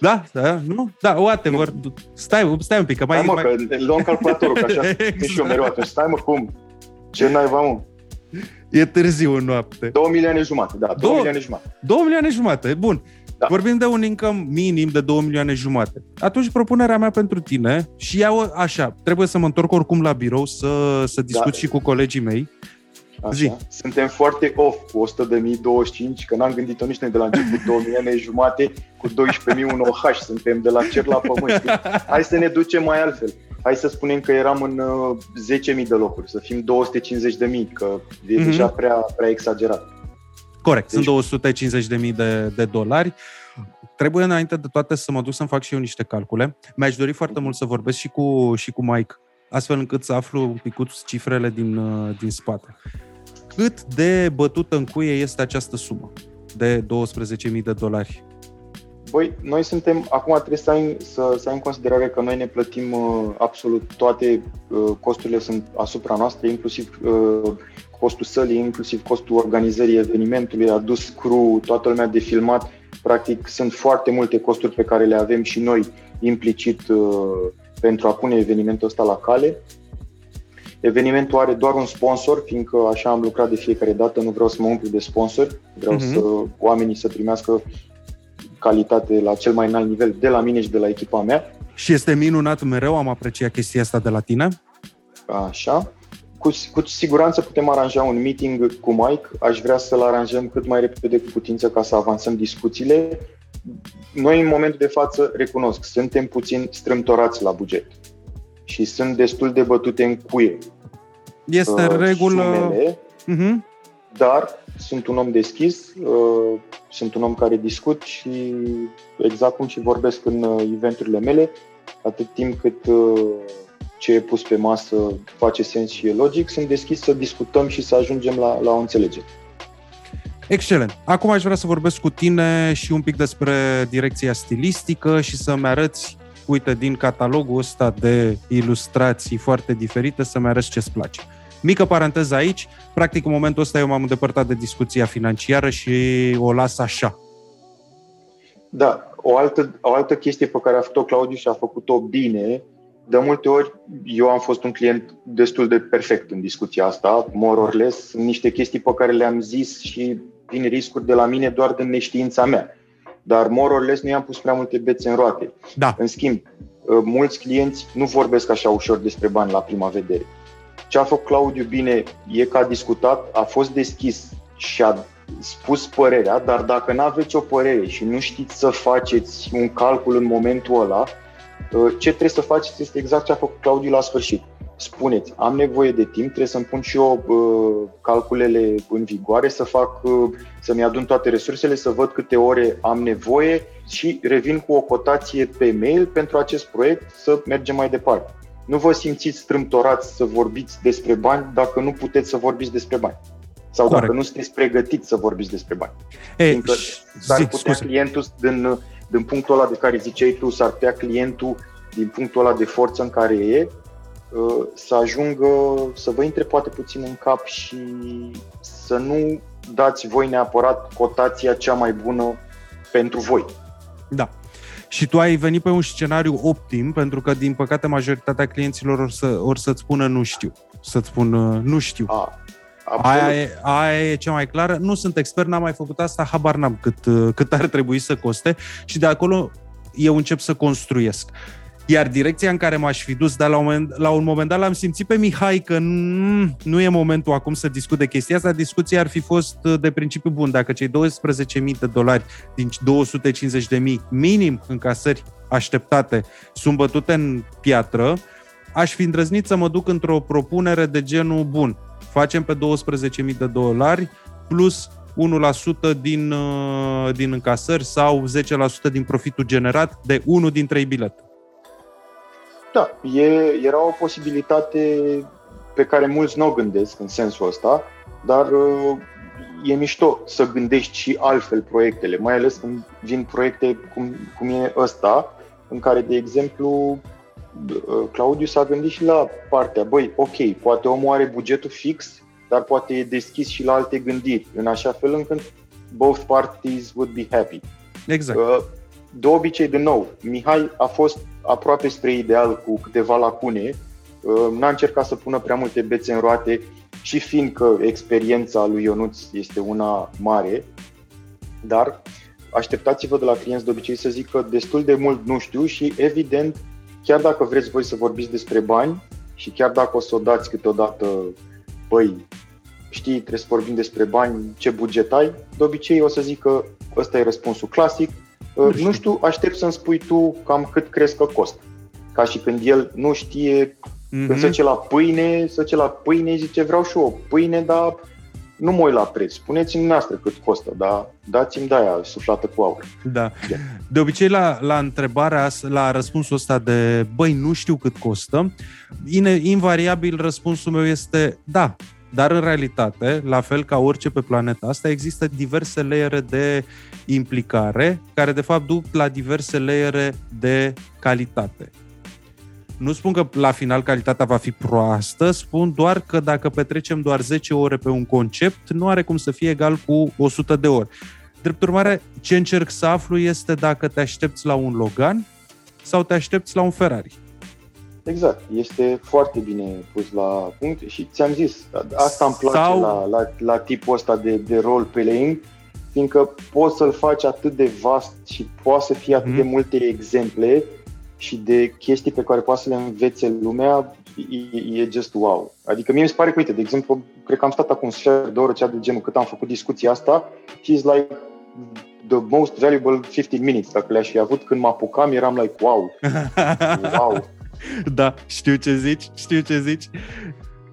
Da? da? Nu? Da, whatever. Stai, stai un pic, că mai... Hai mă, mai... că luăm calculatorul, că așa exact. și eu mereu atunci. Stai mă, cum? Ce naiba, mă? E târziu în noapte. 2 milioane jumate, da, 2 Două- milioane jumate. 2 milioane jumate, bun. Da. Vorbim de un income minim de 2 milioane jumate. Atunci propunerea mea pentru tine, și iau așa, trebuie să mă întorc oricum la birou să, să discut Da. și cu colegii mei. Așa. Zi. Suntem foarte off cu 100 de mii 25, că n-am gândit-o nici noi de la început 2 milioane jumate cu 12 mii un OH. Suntem de la cer la pământ. știi? Hai să ne ducem mai altfel. Hai să spunem că eram în uh, 10.000 de locuri, să fim 250 de mii, că e Mhm. deja prea, prea exagerat. Corect, sunt Deci- 250.000 de, de dolari. Trebuie înainte de toate să mă duc să-mi fac și eu niște calcule. Mi-aș dori foarte mult să vorbesc și cu, și cu Mike, astfel încât să aflu un picuț cifrele din, uh, din spate. Cât de bătută în cuie este această sumă de 12.000 de dolari? Băi, noi suntem, acum trebuie să ai, să, să ai în considerare că noi ne plătim uh, absolut toate uh, costurile sunt asupra noastră, inclusiv uh, costul sălii, inclusiv costul organizării evenimentului, adus crew, toată lumea de filmat. Practic sunt foarte multe costuri pe care le avem și noi implicit uh, pentru a pune evenimentul ăsta la cale. Evenimentul are doar un sponsor, fiindcă așa am lucrat de fiecare dată, nu vreau să mă umplu de sponsor, vreau Mhm. să oamenii să primească calitate la cel mai înalt nivel de la mine și de la echipa mea. Și este minunat mereu, am apreciat chestia asta de la tine. Așa. Cu, cu siguranță putem aranja un meeting cu Mike. Aș vrea să-l aranjăm cât mai repede cu putință ca să avansăm discuțiile. Noi, în momentul de față, recunosc, suntem puțin strâmtorați la buget și sunt destul de bătute în cuie Este în uh, regulă... sumele, Mhm. dar sunt un om deschis, uh, sunt un om care discut și exact cum și vorbesc în uh, eventurile mele, atât timp cât uh, ce e pus pe masă face sens și e logic, sunt deschis să discutăm și să ajungem la, la o înțelegere. Excelent. Acum aș vrea să vorbesc cu tine și un pic despre direcția stilistică și să-mi arăți, uite, din catalogul ăsta de ilustrații foarte diferite, să-mi arăți ce-ți place. Mică paranteză aici, practic în momentul ăsta eu m-am îndepărtat de discuția financiară și o las așa. Da, o altă, o altă chestie pe care a făcut-o Claudiu și a făcut-o bine, de multe ori eu am fost un client destul de perfect în discuția asta, more or less, sunt niște chestii pe care le-am zis și vin riscuri de la mine doar din neștiința mea. Dar more or less nu i-am pus prea multe bețe în roate. Da, În schimb, uh, mulți clienți nu vorbesc așa ușor despre bani la prima vedere. Ce a făcut Claudiu bine e că a discutat, a fost deschis și a spus părerea, dar dacă nu aveți o părere și nu știți să faceți un calcul în momentul ăla, uh, ce trebuie să faceți este exact ce a făcut Claudiu la sfârșit. Spuneți, am nevoie de timp, trebuie să-mi pun și eu uh, calculele în vigoare, să fac, uh, să-mi adun toate resursele, să văd câte ore am nevoie și revin cu o cotație pe mail pentru acest proiect să mergem mai departe. Nu vă simțiți strâmtorați să vorbiți despre bani dacă nu puteți să vorbiți despre bani. Sau Corect. dacă nu sunteți pregătiți să vorbiți despre bani. e, Fiindcă s-ar zi, putea scuze. clientul, din, din punctul ăla de care ziceai tu, s-ar putea clientul din punctul ăla de forță în care e, uh, să ajungă, să vă intre poate puțin în cap și să nu dați voi neapărat cotația cea mai bună pentru voi. Da. Și tu ai venit pe un scenariu optim, pentru că, din păcate, majoritatea clienților or, să, or să-ți spună nu știu. Să-ți spună nu știu. A, Absolut. Aia e, aia e cea mai clară. Nu sunt expert, n-am mai făcut asta, habar n-am cât, uh, cât ar trebui să coste și de acolo eu încep să construiesc. Iar direcția în care m-aș fi dus, dar la un moment, la un moment dat l-am simțit pe Mihai că nu, nu e momentul acum să discut de chestia asta, discuția ar fi fost uh, de principiu bun. Dacă cei 12.000 de dolari din 250.000 minim încasări așteptate sunt bătute în piatră, aș fi îndrăznit să mă duc într-o propunere de genul bun. Facem pe 12.000 de dolari plus 1% din, uh, din încasări sau 10% din profitul generat de unul din trei bilete. Da, e, era o posibilitate pe care mulți nu o gândesc în sensul ăsta, dar uh, e mișto să gândești și altfel proiectele, mai ales când vin proiecte cum, cum e ăsta, în care, de exemplu, uh, Claudiu s-a gândit și la partea, băi, ok, poate omul are bugetul fix, dar poate e deschis și la alte gândiri, în așa fel încât both parties would be happy. Exact. Uh, de obicei, din nou, Mihai a fost aproape spre ideal cu câteva lacune, uh, n-a încercat să pună prea multe bețe în roate și fiindcă experiența lui Ionuț este una mare, dar așteptați-vă de la clienți de obicei să zică destul de mult nu știu și evident, chiar dacă vreți voi să vorbiți despre bani și chiar dacă o să o dați câteodată, băi, știi, trebuie să vorbim despre bani, ce buget ai, de obicei o să zic că ăsta e răspunsul clasic, nu știu. nu știu, aștept să-mi spui tu cam cât crezi că costă. Ca și când el nu știe, mm-hmm. când se ce la pâine, să ce la pâine, zice vreau și o pâine, dar nu mă uit la preț. Spuneți-mi noastră cât costă, dar dați-mi de aia suflată cu aur. Da. De obicei, la, la întrebarea, la răspunsul ăsta de băi, nu știu cât costă, invariabil răspunsul meu este da, dar în realitate, la fel ca orice pe planeta asta, există diverse layere de implicare care de fapt duc la diverse layere de calitate. Nu spun că la final calitatea va fi proastă, spun doar că dacă petrecem doar 10 ore pe un concept, nu are cum să fie egal cu 100 de ori. Drept urmare, ce încerc să aflu este dacă te aștepți la un Logan sau te aștepți la un Ferrari. Exact, este foarte bine pus la punct și ți-am zis, asta îmi place Sau... la, la, la tipul ăsta de, de role-playing, fiindcă poți să-l faci atât de vast și poate să fie atât mm. de mhm. multe exemple și de chestii pe care poate să le învețe lumea, e, e just wow. Adică mie mi se pare că, uite, de exemplu, cred că am stat acum un sfert de oră, cea de genul cât am făcut discuția asta și is like the most valuable 15 minutes. Dacă le-aș fi avut când mă apucam, eram like, wow, wow. da, știu ce zici, știu ce zici.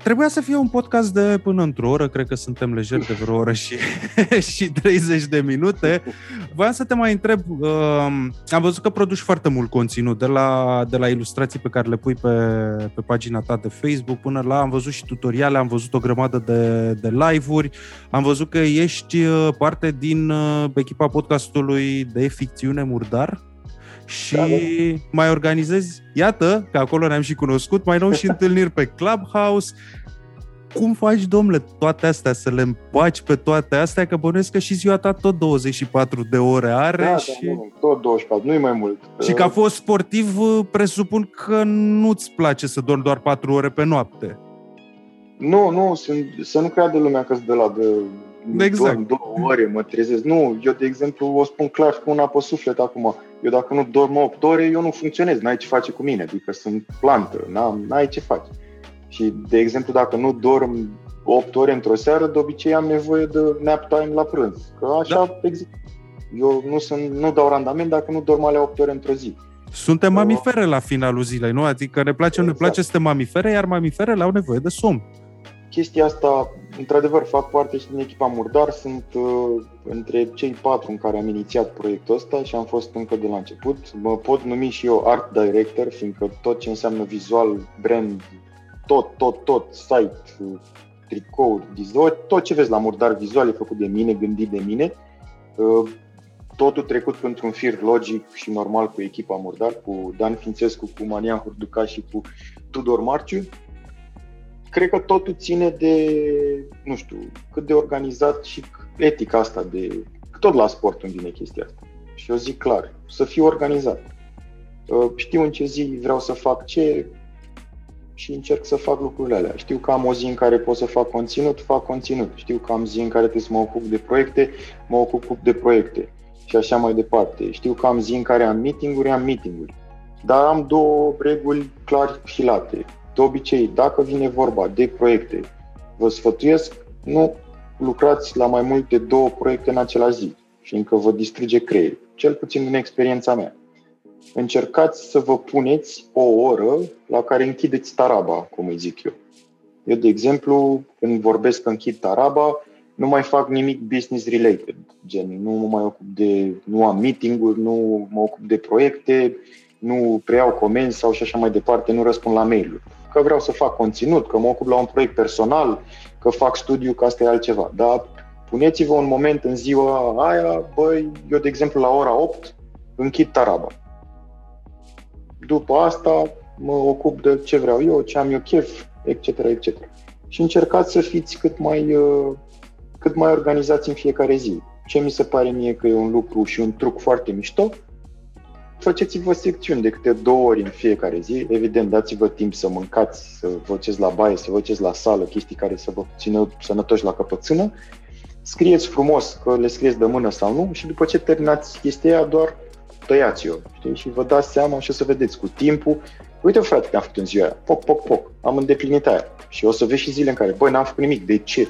Trebuia să fie un podcast de până într-o oră, cred că suntem lejeri de vreo oră și, și 30 de minute. Voiam să te mai întreb, uh, am văzut că produci foarte mult conținut, de la, de la ilustrații pe care le pui pe, pe pagina ta de Facebook până la, am văzut și tutoriale, am văzut o grămadă de, de live-uri, am văzut că ești uh, parte din uh, echipa podcastului de ficțiune Murdar și da, da. mai organizezi, iată, că acolo ne-am și cunoscut, mai nou și întâlniri pe Clubhouse. Cum faci, domnule, toate astea, să le împaci pe toate astea, că bănuiesc că și ziua ta tot 24 de ore are da, și... Da, nu, tot 24, nu e mai mult. Și ca fost sportiv, presupun că nu-ți place să dormi doar 4 ore pe noapte. Nu, nu, sunt, să nu creadă lumea că de la de exact. dorm două ore, mă trezesc. Nu, eu, de exemplu, o spun clar cu una pe suflet acum. Eu dacă nu dorm 8 ore, eu nu funcționez, n-ai ce face cu mine, adică sunt plantă, n-ai ce face. Și, de exemplu, dacă nu dorm 8 ore într-o seară, de obicei am nevoie de nap time la prânz. Că așa da. există. Eu nu, sunt, nu dau randament dacă nu dorm ale 8 ore într-o zi. Suntem mamifere la finalul zilei, nu? Adică ne place, exact. ne place, suntem mamifere, iar mamiferele au nevoie de somn chestia asta, într-adevăr, fac parte și din echipa Murdar, sunt uh, între cei patru în care am inițiat proiectul ăsta și am fost încă de la început. Mă pot numi și eu art director, fiindcă tot ce înseamnă vizual, brand, tot, tot, tot, site, tricouri, design, tot ce vezi la Murdar vizual e făcut de mine, gândit de mine. Uh, totul trecut într-un fir logic și normal cu echipa Murdar, cu Dan Fințescu, cu Marian Hurducaș și cu Tudor Marciu cred că totul ține de, nu știu, cât de organizat și etica asta de... Tot la sport îmi vine chestia asta. Și eu zic clar, să fiu organizat. Uh, știu în ce zi vreau să fac ce și încerc să fac lucrurile alea. Știu că am o zi în care pot să fac conținut, fac conținut. Știu că am zi în care trebuie să mă ocup de proiecte, mă ocup de proiecte și așa mai departe. Știu că am zi în care am meeting-uri, am meeting-uri. Dar am două reguli clar filate. De obicei, dacă vine vorba de proiecte, vă sfătuiesc, nu lucrați la mai mult de două proiecte în același zi, fiindcă vă distruge creierul, cel puțin în experiența mea. Încercați să vă puneți o oră la care închideți taraba, cum îi zic eu. Eu, de exemplu, când vorbesc că închid taraba, nu mai fac nimic business related, gen nu mă mai ocup de, nu am meeting-uri, nu mă ocup de proiecte, nu preiau comenzi sau și așa mai departe, nu răspund la mail-uri. Că vreau să fac conținut, că mă ocup la un proiect personal, că fac studiu, că asta e altceva. Dar puneți-vă un moment în ziua aia, băi, eu de exemplu la ora 8 închid taraba. După asta mă ocup de ce vreau eu, ce am eu chef, etc. etc. Și încercați să fiți cât mai, uh, cât mai organizați în fiecare zi. Ce mi se pare mie că e un lucru și un truc foarte mișto, faceți-vă secțiuni de câte două ori în fiecare zi. Evident, dați-vă timp să mâncați, să vă duceți la baie, să vă duceți la sală, chestii care să vă țină sănătoși la căpățână. Scrieți frumos că le scrieți de mână sau nu și după ce terminați chestia aia, doar tăiați-o. Știi? Și vă dați seama și o să vedeți cu timpul. Uite, frate, că am făcut în ziua aia. Poc, poc, poc. Am îndeplinit aia. Și o să vezi și zile în care, băi, n-am făcut nimic. De ce?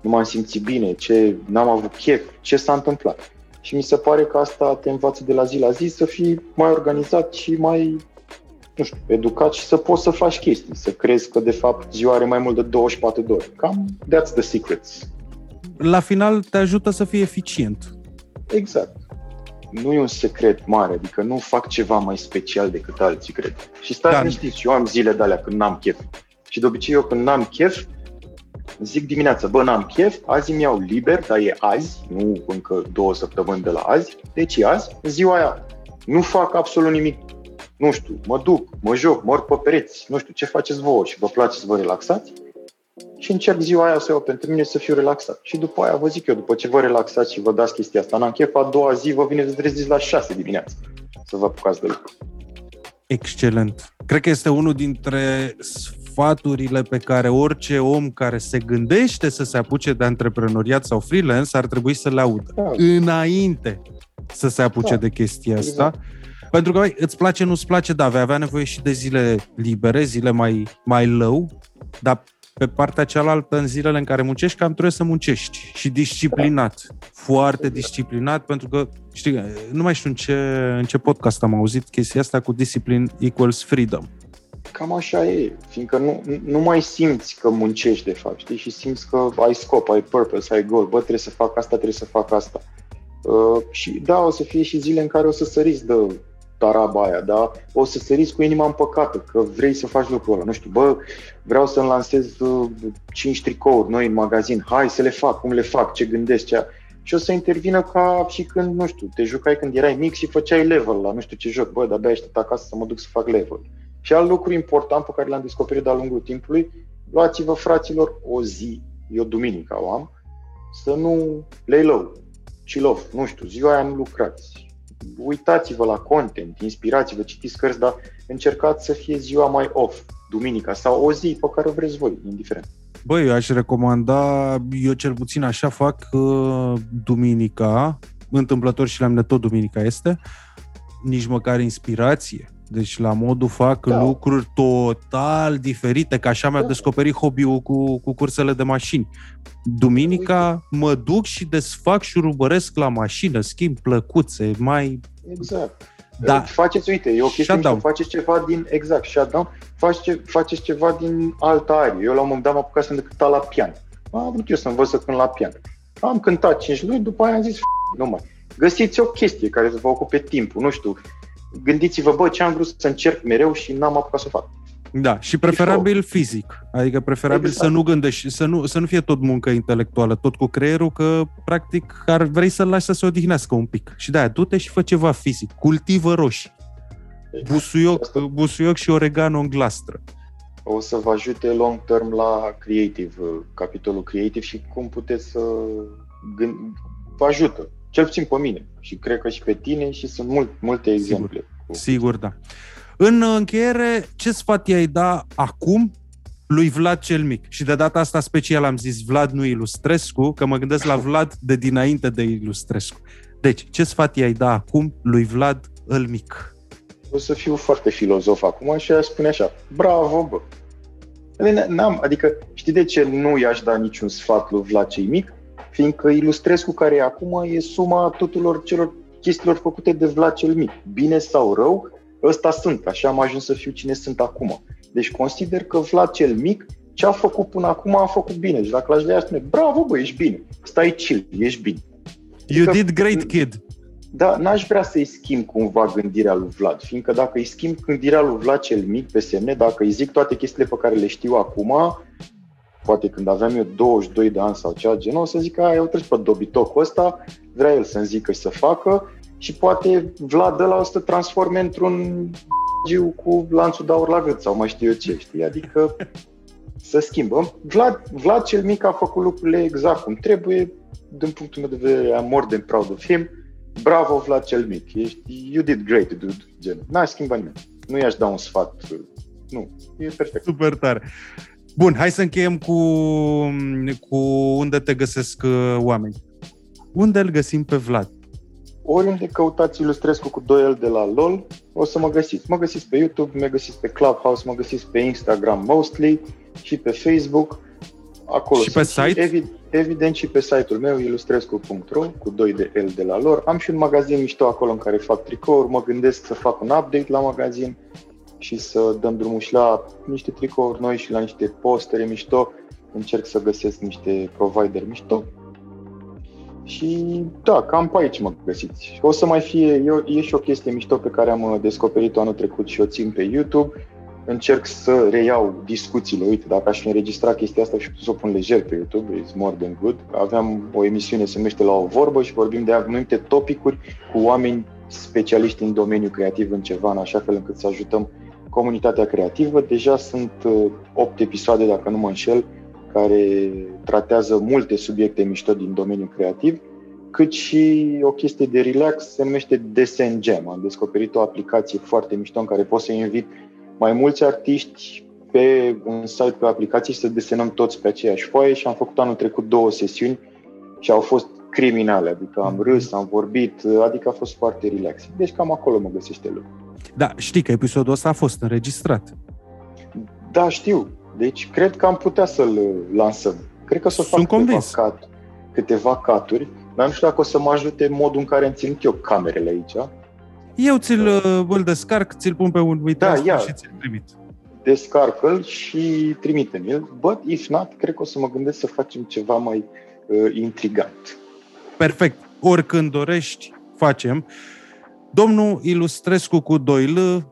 Nu m-am simțit bine, ce, n-am avut chef, ce s-a întâmplat și mi se pare că asta te învață de la zi la zi să fii mai organizat și mai nu știu, educat și să poți să faci chestii, să crezi că de fapt ziua are mai mult de 24 de ore. Cam that's the secrets. La final te ajută să fii eficient. Exact. Nu e un secret mare, adică nu fac ceva mai special decât alții, cred. Și stați da. liniștiți, eu am zile de alea când n-am chef. Și de obicei eu când n-am chef, zic dimineața, bă, n-am chef, azi mi iau liber, dar e azi, nu încă două săptămâni de la azi, deci e azi, ziua aia nu fac absolut nimic, nu știu, mă duc, mă joc, mă pe pereți, nu știu, ce faceți voi și vă place să vă relaxați și încerc ziua aia să iau pentru mine să fiu relaxat. Și după aia vă zic eu, după ce vă relaxați și vă dați chestia asta, n-am chef, a doua zi vă vine să treziți la șase dimineața să vă apucați de lucru. Excelent. Cred că este unul dintre sfaturile pe care orice om care se gândește să se apuce de antreprenoriat sau freelance ar trebui să le audă. Da. Înainte să se apuce da. de chestia asta. Exact. Pentru că băi, îți place, nu-ți place, da, vei avea nevoie și de zile libere, zile mai, mai low, dar pe partea cealaltă, în zilele în care muncești, cam trebuie să muncești și disciplinat. Foarte disciplinat, pentru că, știi, nu mai știu în ce, în ce podcast am auzit chestia asta cu discipline equals freedom cam așa e, fiindcă nu, nu mai simți că muncești de fapt, știi, și simți că ai scop, ai purpose, ai goal, bă, trebuie să fac asta, trebuie să fac asta. Uh, și da, o să fie și zile în care o să săriți de taraba aia, da? O să săriți cu inima împăcată, că vrei să faci lucrul ăla. Nu știu, bă, vreau să-mi lansez uh, 5 tricouri noi în magazin, hai să le fac, cum le fac, ce gândesc, ce... Și o să intervină ca și când, nu știu, te jucai când erai mic și făceai level la nu știu ce joc, bă, de-abia aștept acasă să mă duc să fac level. Și alt lucru important pe care l-am descoperit de-a lungul timpului, luați-vă, fraților, o zi, eu duminica o am, să nu lay low, chill off, nu știu, ziua aia nu lucrați. Uitați-vă la content, inspirați-vă, citiți cărți, dar încercați să fie ziua mai off, duminica, sau o zi pe care o vreți voi, indiferent. Băi, eu aș recomanda, eu cel puțin așa fac uh, duminica, întâmplător și la tot duminica este, nici măcar inspirație. Deci la modul fac da. lucruri total diferite, că așa mi-a da. descoperit hobby-ul cu, cu cursele de mașini. Duminica Uite. mă duc și desfac și rubăresc la mașină, schimb plăcuțe, mai... Exact. Da. Faceți, uite, e o chestie mișto, faceți ceva din, exact, shutdown, faceți, faceți ceva din altă arie. Eu la un moment dat m-am apucat să cânta la pian. Am vrut eu să învăț să cânt la pian. Am cântat 5 luni, după aia am zis, nu mai. Găsiți o chestie care să vă ocupe timpul, nu știu, gândiți-vă, bă, ce am vrut să încerc mereu și n-am apucat să fac. Da, și preferabil fizic. Adică preferabil exact. să nu gândești, să nu, să nu fie tot muncă intelectuală, tot cu creierul, că practic ar vrei să-l lași să se odihnească un pic. Și da, du-te și fă ceva fizic. Cultivă roșii. Exact. Busuioc, busuioc și oregano în glastră. O să vă ajute long term la creative, capitolul creative și cum puteți să gând... vă ajută. Cel puțin pe mine și cred că și pe tine și sunt mult, multe exemple. Sigur, Sigur da. În încheiere, ce sfat i-ai da acum lui Vlad cel Mic? Și de data asta special am zis Vlad, nu Ilustrescu, că mă gândesc la Vlad de dinainte de Ilustrescu. Deci, ce sfat i-ai da acum lui Vlad îl Mic? O să fiu foarte filozof acum și aș spune așa, bravo, bă! N-am, adică, știi de ce nu i-aș da niciun sfat lui Vlad cel Mic? Fiindcă Ilustrescu care e acum e suma tuturor celor chestiilor făcute de Vlad cel Mic. Bine sau rău, ăsta sunt, așa am ajuns să fiu cine sunt acum. Deci consider că Vlad cel Mic, ce a făcut până acum, a făcut bine. Și dacă l-aș de spune, bravo bă, ești bine, stai chill, ești bine. You adică, did great, kid. Da, n-aș vrea să-i schimb cumva gândirea lui Vlad, fiindcă dacă îi schimb gândirea lui Vlad cel mic pe semne, dacă îi zic toate chestiile pe care le știu acum, poate când aveam eu 22 de ani sau ceva genul, o să zic că eu treci pe dobitocul ăsta, vrea el să-mi zică și să facă și poate Vlad ăla o să transforme într-un giu cu lanțul de aur la gât sau mai știu eu ce, știi? Adică să schimbăm. Vlad, Vlad cel mic a făcut lucrurile exact cum trebuie, din punctul meu de vedere, am more than proud of him. Bravo, Vlad cel mic, ești, you did great, dude, gen. N-ai schimbat nimeni. Nu i-aș da un sfat, nu, e perfect. Super tare. Bun, hai să încheiem cu, cu unde te găsesc uh, oameni. Unde îl găsim pe Vlad? Oriunde căutați Ilustrescu cu 2L de la LOL, o să mă găsiți. Mă găsiți pe YouTube, mă găsiți pe Clubhouse, mă găsiți pe Instagram mostly și pe Facebook. Acolo și pe site? Evident, evident și pe site-ul meu, ilustrescu.ro, cu 2 de L de la lor. Am și un magazin mișto acolo în care fac tricouri, mă gândesc să fac un update la magazin și să dăm drumul și la niște tricouri noi și la niște postere mișto. Încerc să găsesc niște provider mișto. Și da, cam pe aici mă găsiți. O să mai fie, eu, e și o chestie mișto pe care am uh, descoperit-o anul trecut și o țin pe YouTube. Încerc să reiau discuțiile. Uite, dacă aș fi înregistrat chestia asta și să o pun lejer pe YouTube, is more than good. Aveam o emisiune, se numește La o vorbă și vorbim de anumite topicuri cu oameni specialiști în domeniul creativ în ceva, în așa fel încât să ajutăm comunitatea creativă. Deja sunt 8 uh, episoade, dacă nu mă înșel, care tratează multe subiecte mișto din domeniul creativ, cât și o chestie de relax, se numește Desen Jam. Am descoperit o aplicație foarte mișto în care poți să invit mai mulți artiști pe un site pe aplicație și să desenăm toți pe aceeași foaie și am făcut anul trecut două sesiuni și au fost criminale, adică am râs, am vorbit, adică a fost foarte relax. Deci cam acolo mă găsește lucrul. Da, știi că episodul ăsta a fost înregistrat. Da, știu. Deci cred că am putea să-l lansăm. Cred că o să fac Sunt câteva, cat, câteva caturi, dar nu știu dacă o să mă ajute modul în care îmi țin eu camerele aici. Eu ți-l uh, îl descarc, ți-l pun pe un da, ia, și ți-l trimit. Descarcă-l și trimite-mi-l. But if not, cred că o să mă gândesc să facem ceva mai uh, intrigant. Perfect. Oricând dorești, facem. Domnul Ilustrescu cu 2L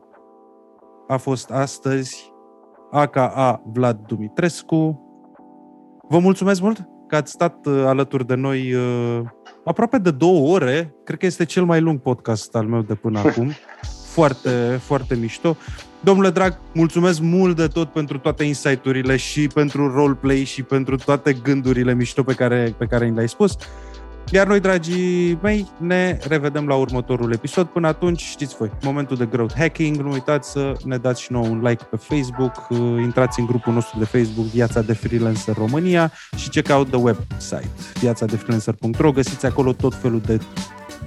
a fost astăzi aka Vlad Dumitrescu. Vă mulțumesc mult că ați stat uh, alături de noi uh, aproape de două ore. Cred că este cel mai lung podcast al meu de până acum. Foarte, foarte mișto. Domnule drag, mulțumesc mult de tot pentru toate insight-urile și pentru roleplay și pentru toate gândurile mișto pe care, pe care le-ai spus. Iar noi, dragii mei, ne revedem la următorul episod. Până atunci, știți voi, momentul de growth hacking. Nu uitați să ne dați și nouă un like pe Facebook, uh, intrați în grupul nostru de Facebook Viața de Freelancer România și check out the website viața de freelancer.ro. Găsiți acolo tot felul de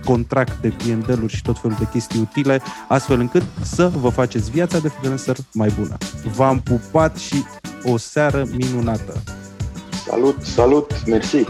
contract de clienteluri și tot felul de chestii utile, astfel încât să vă faceți viața de freelancer mai bună. V-am pupat și o seară minunată! Salut, salut, mersi!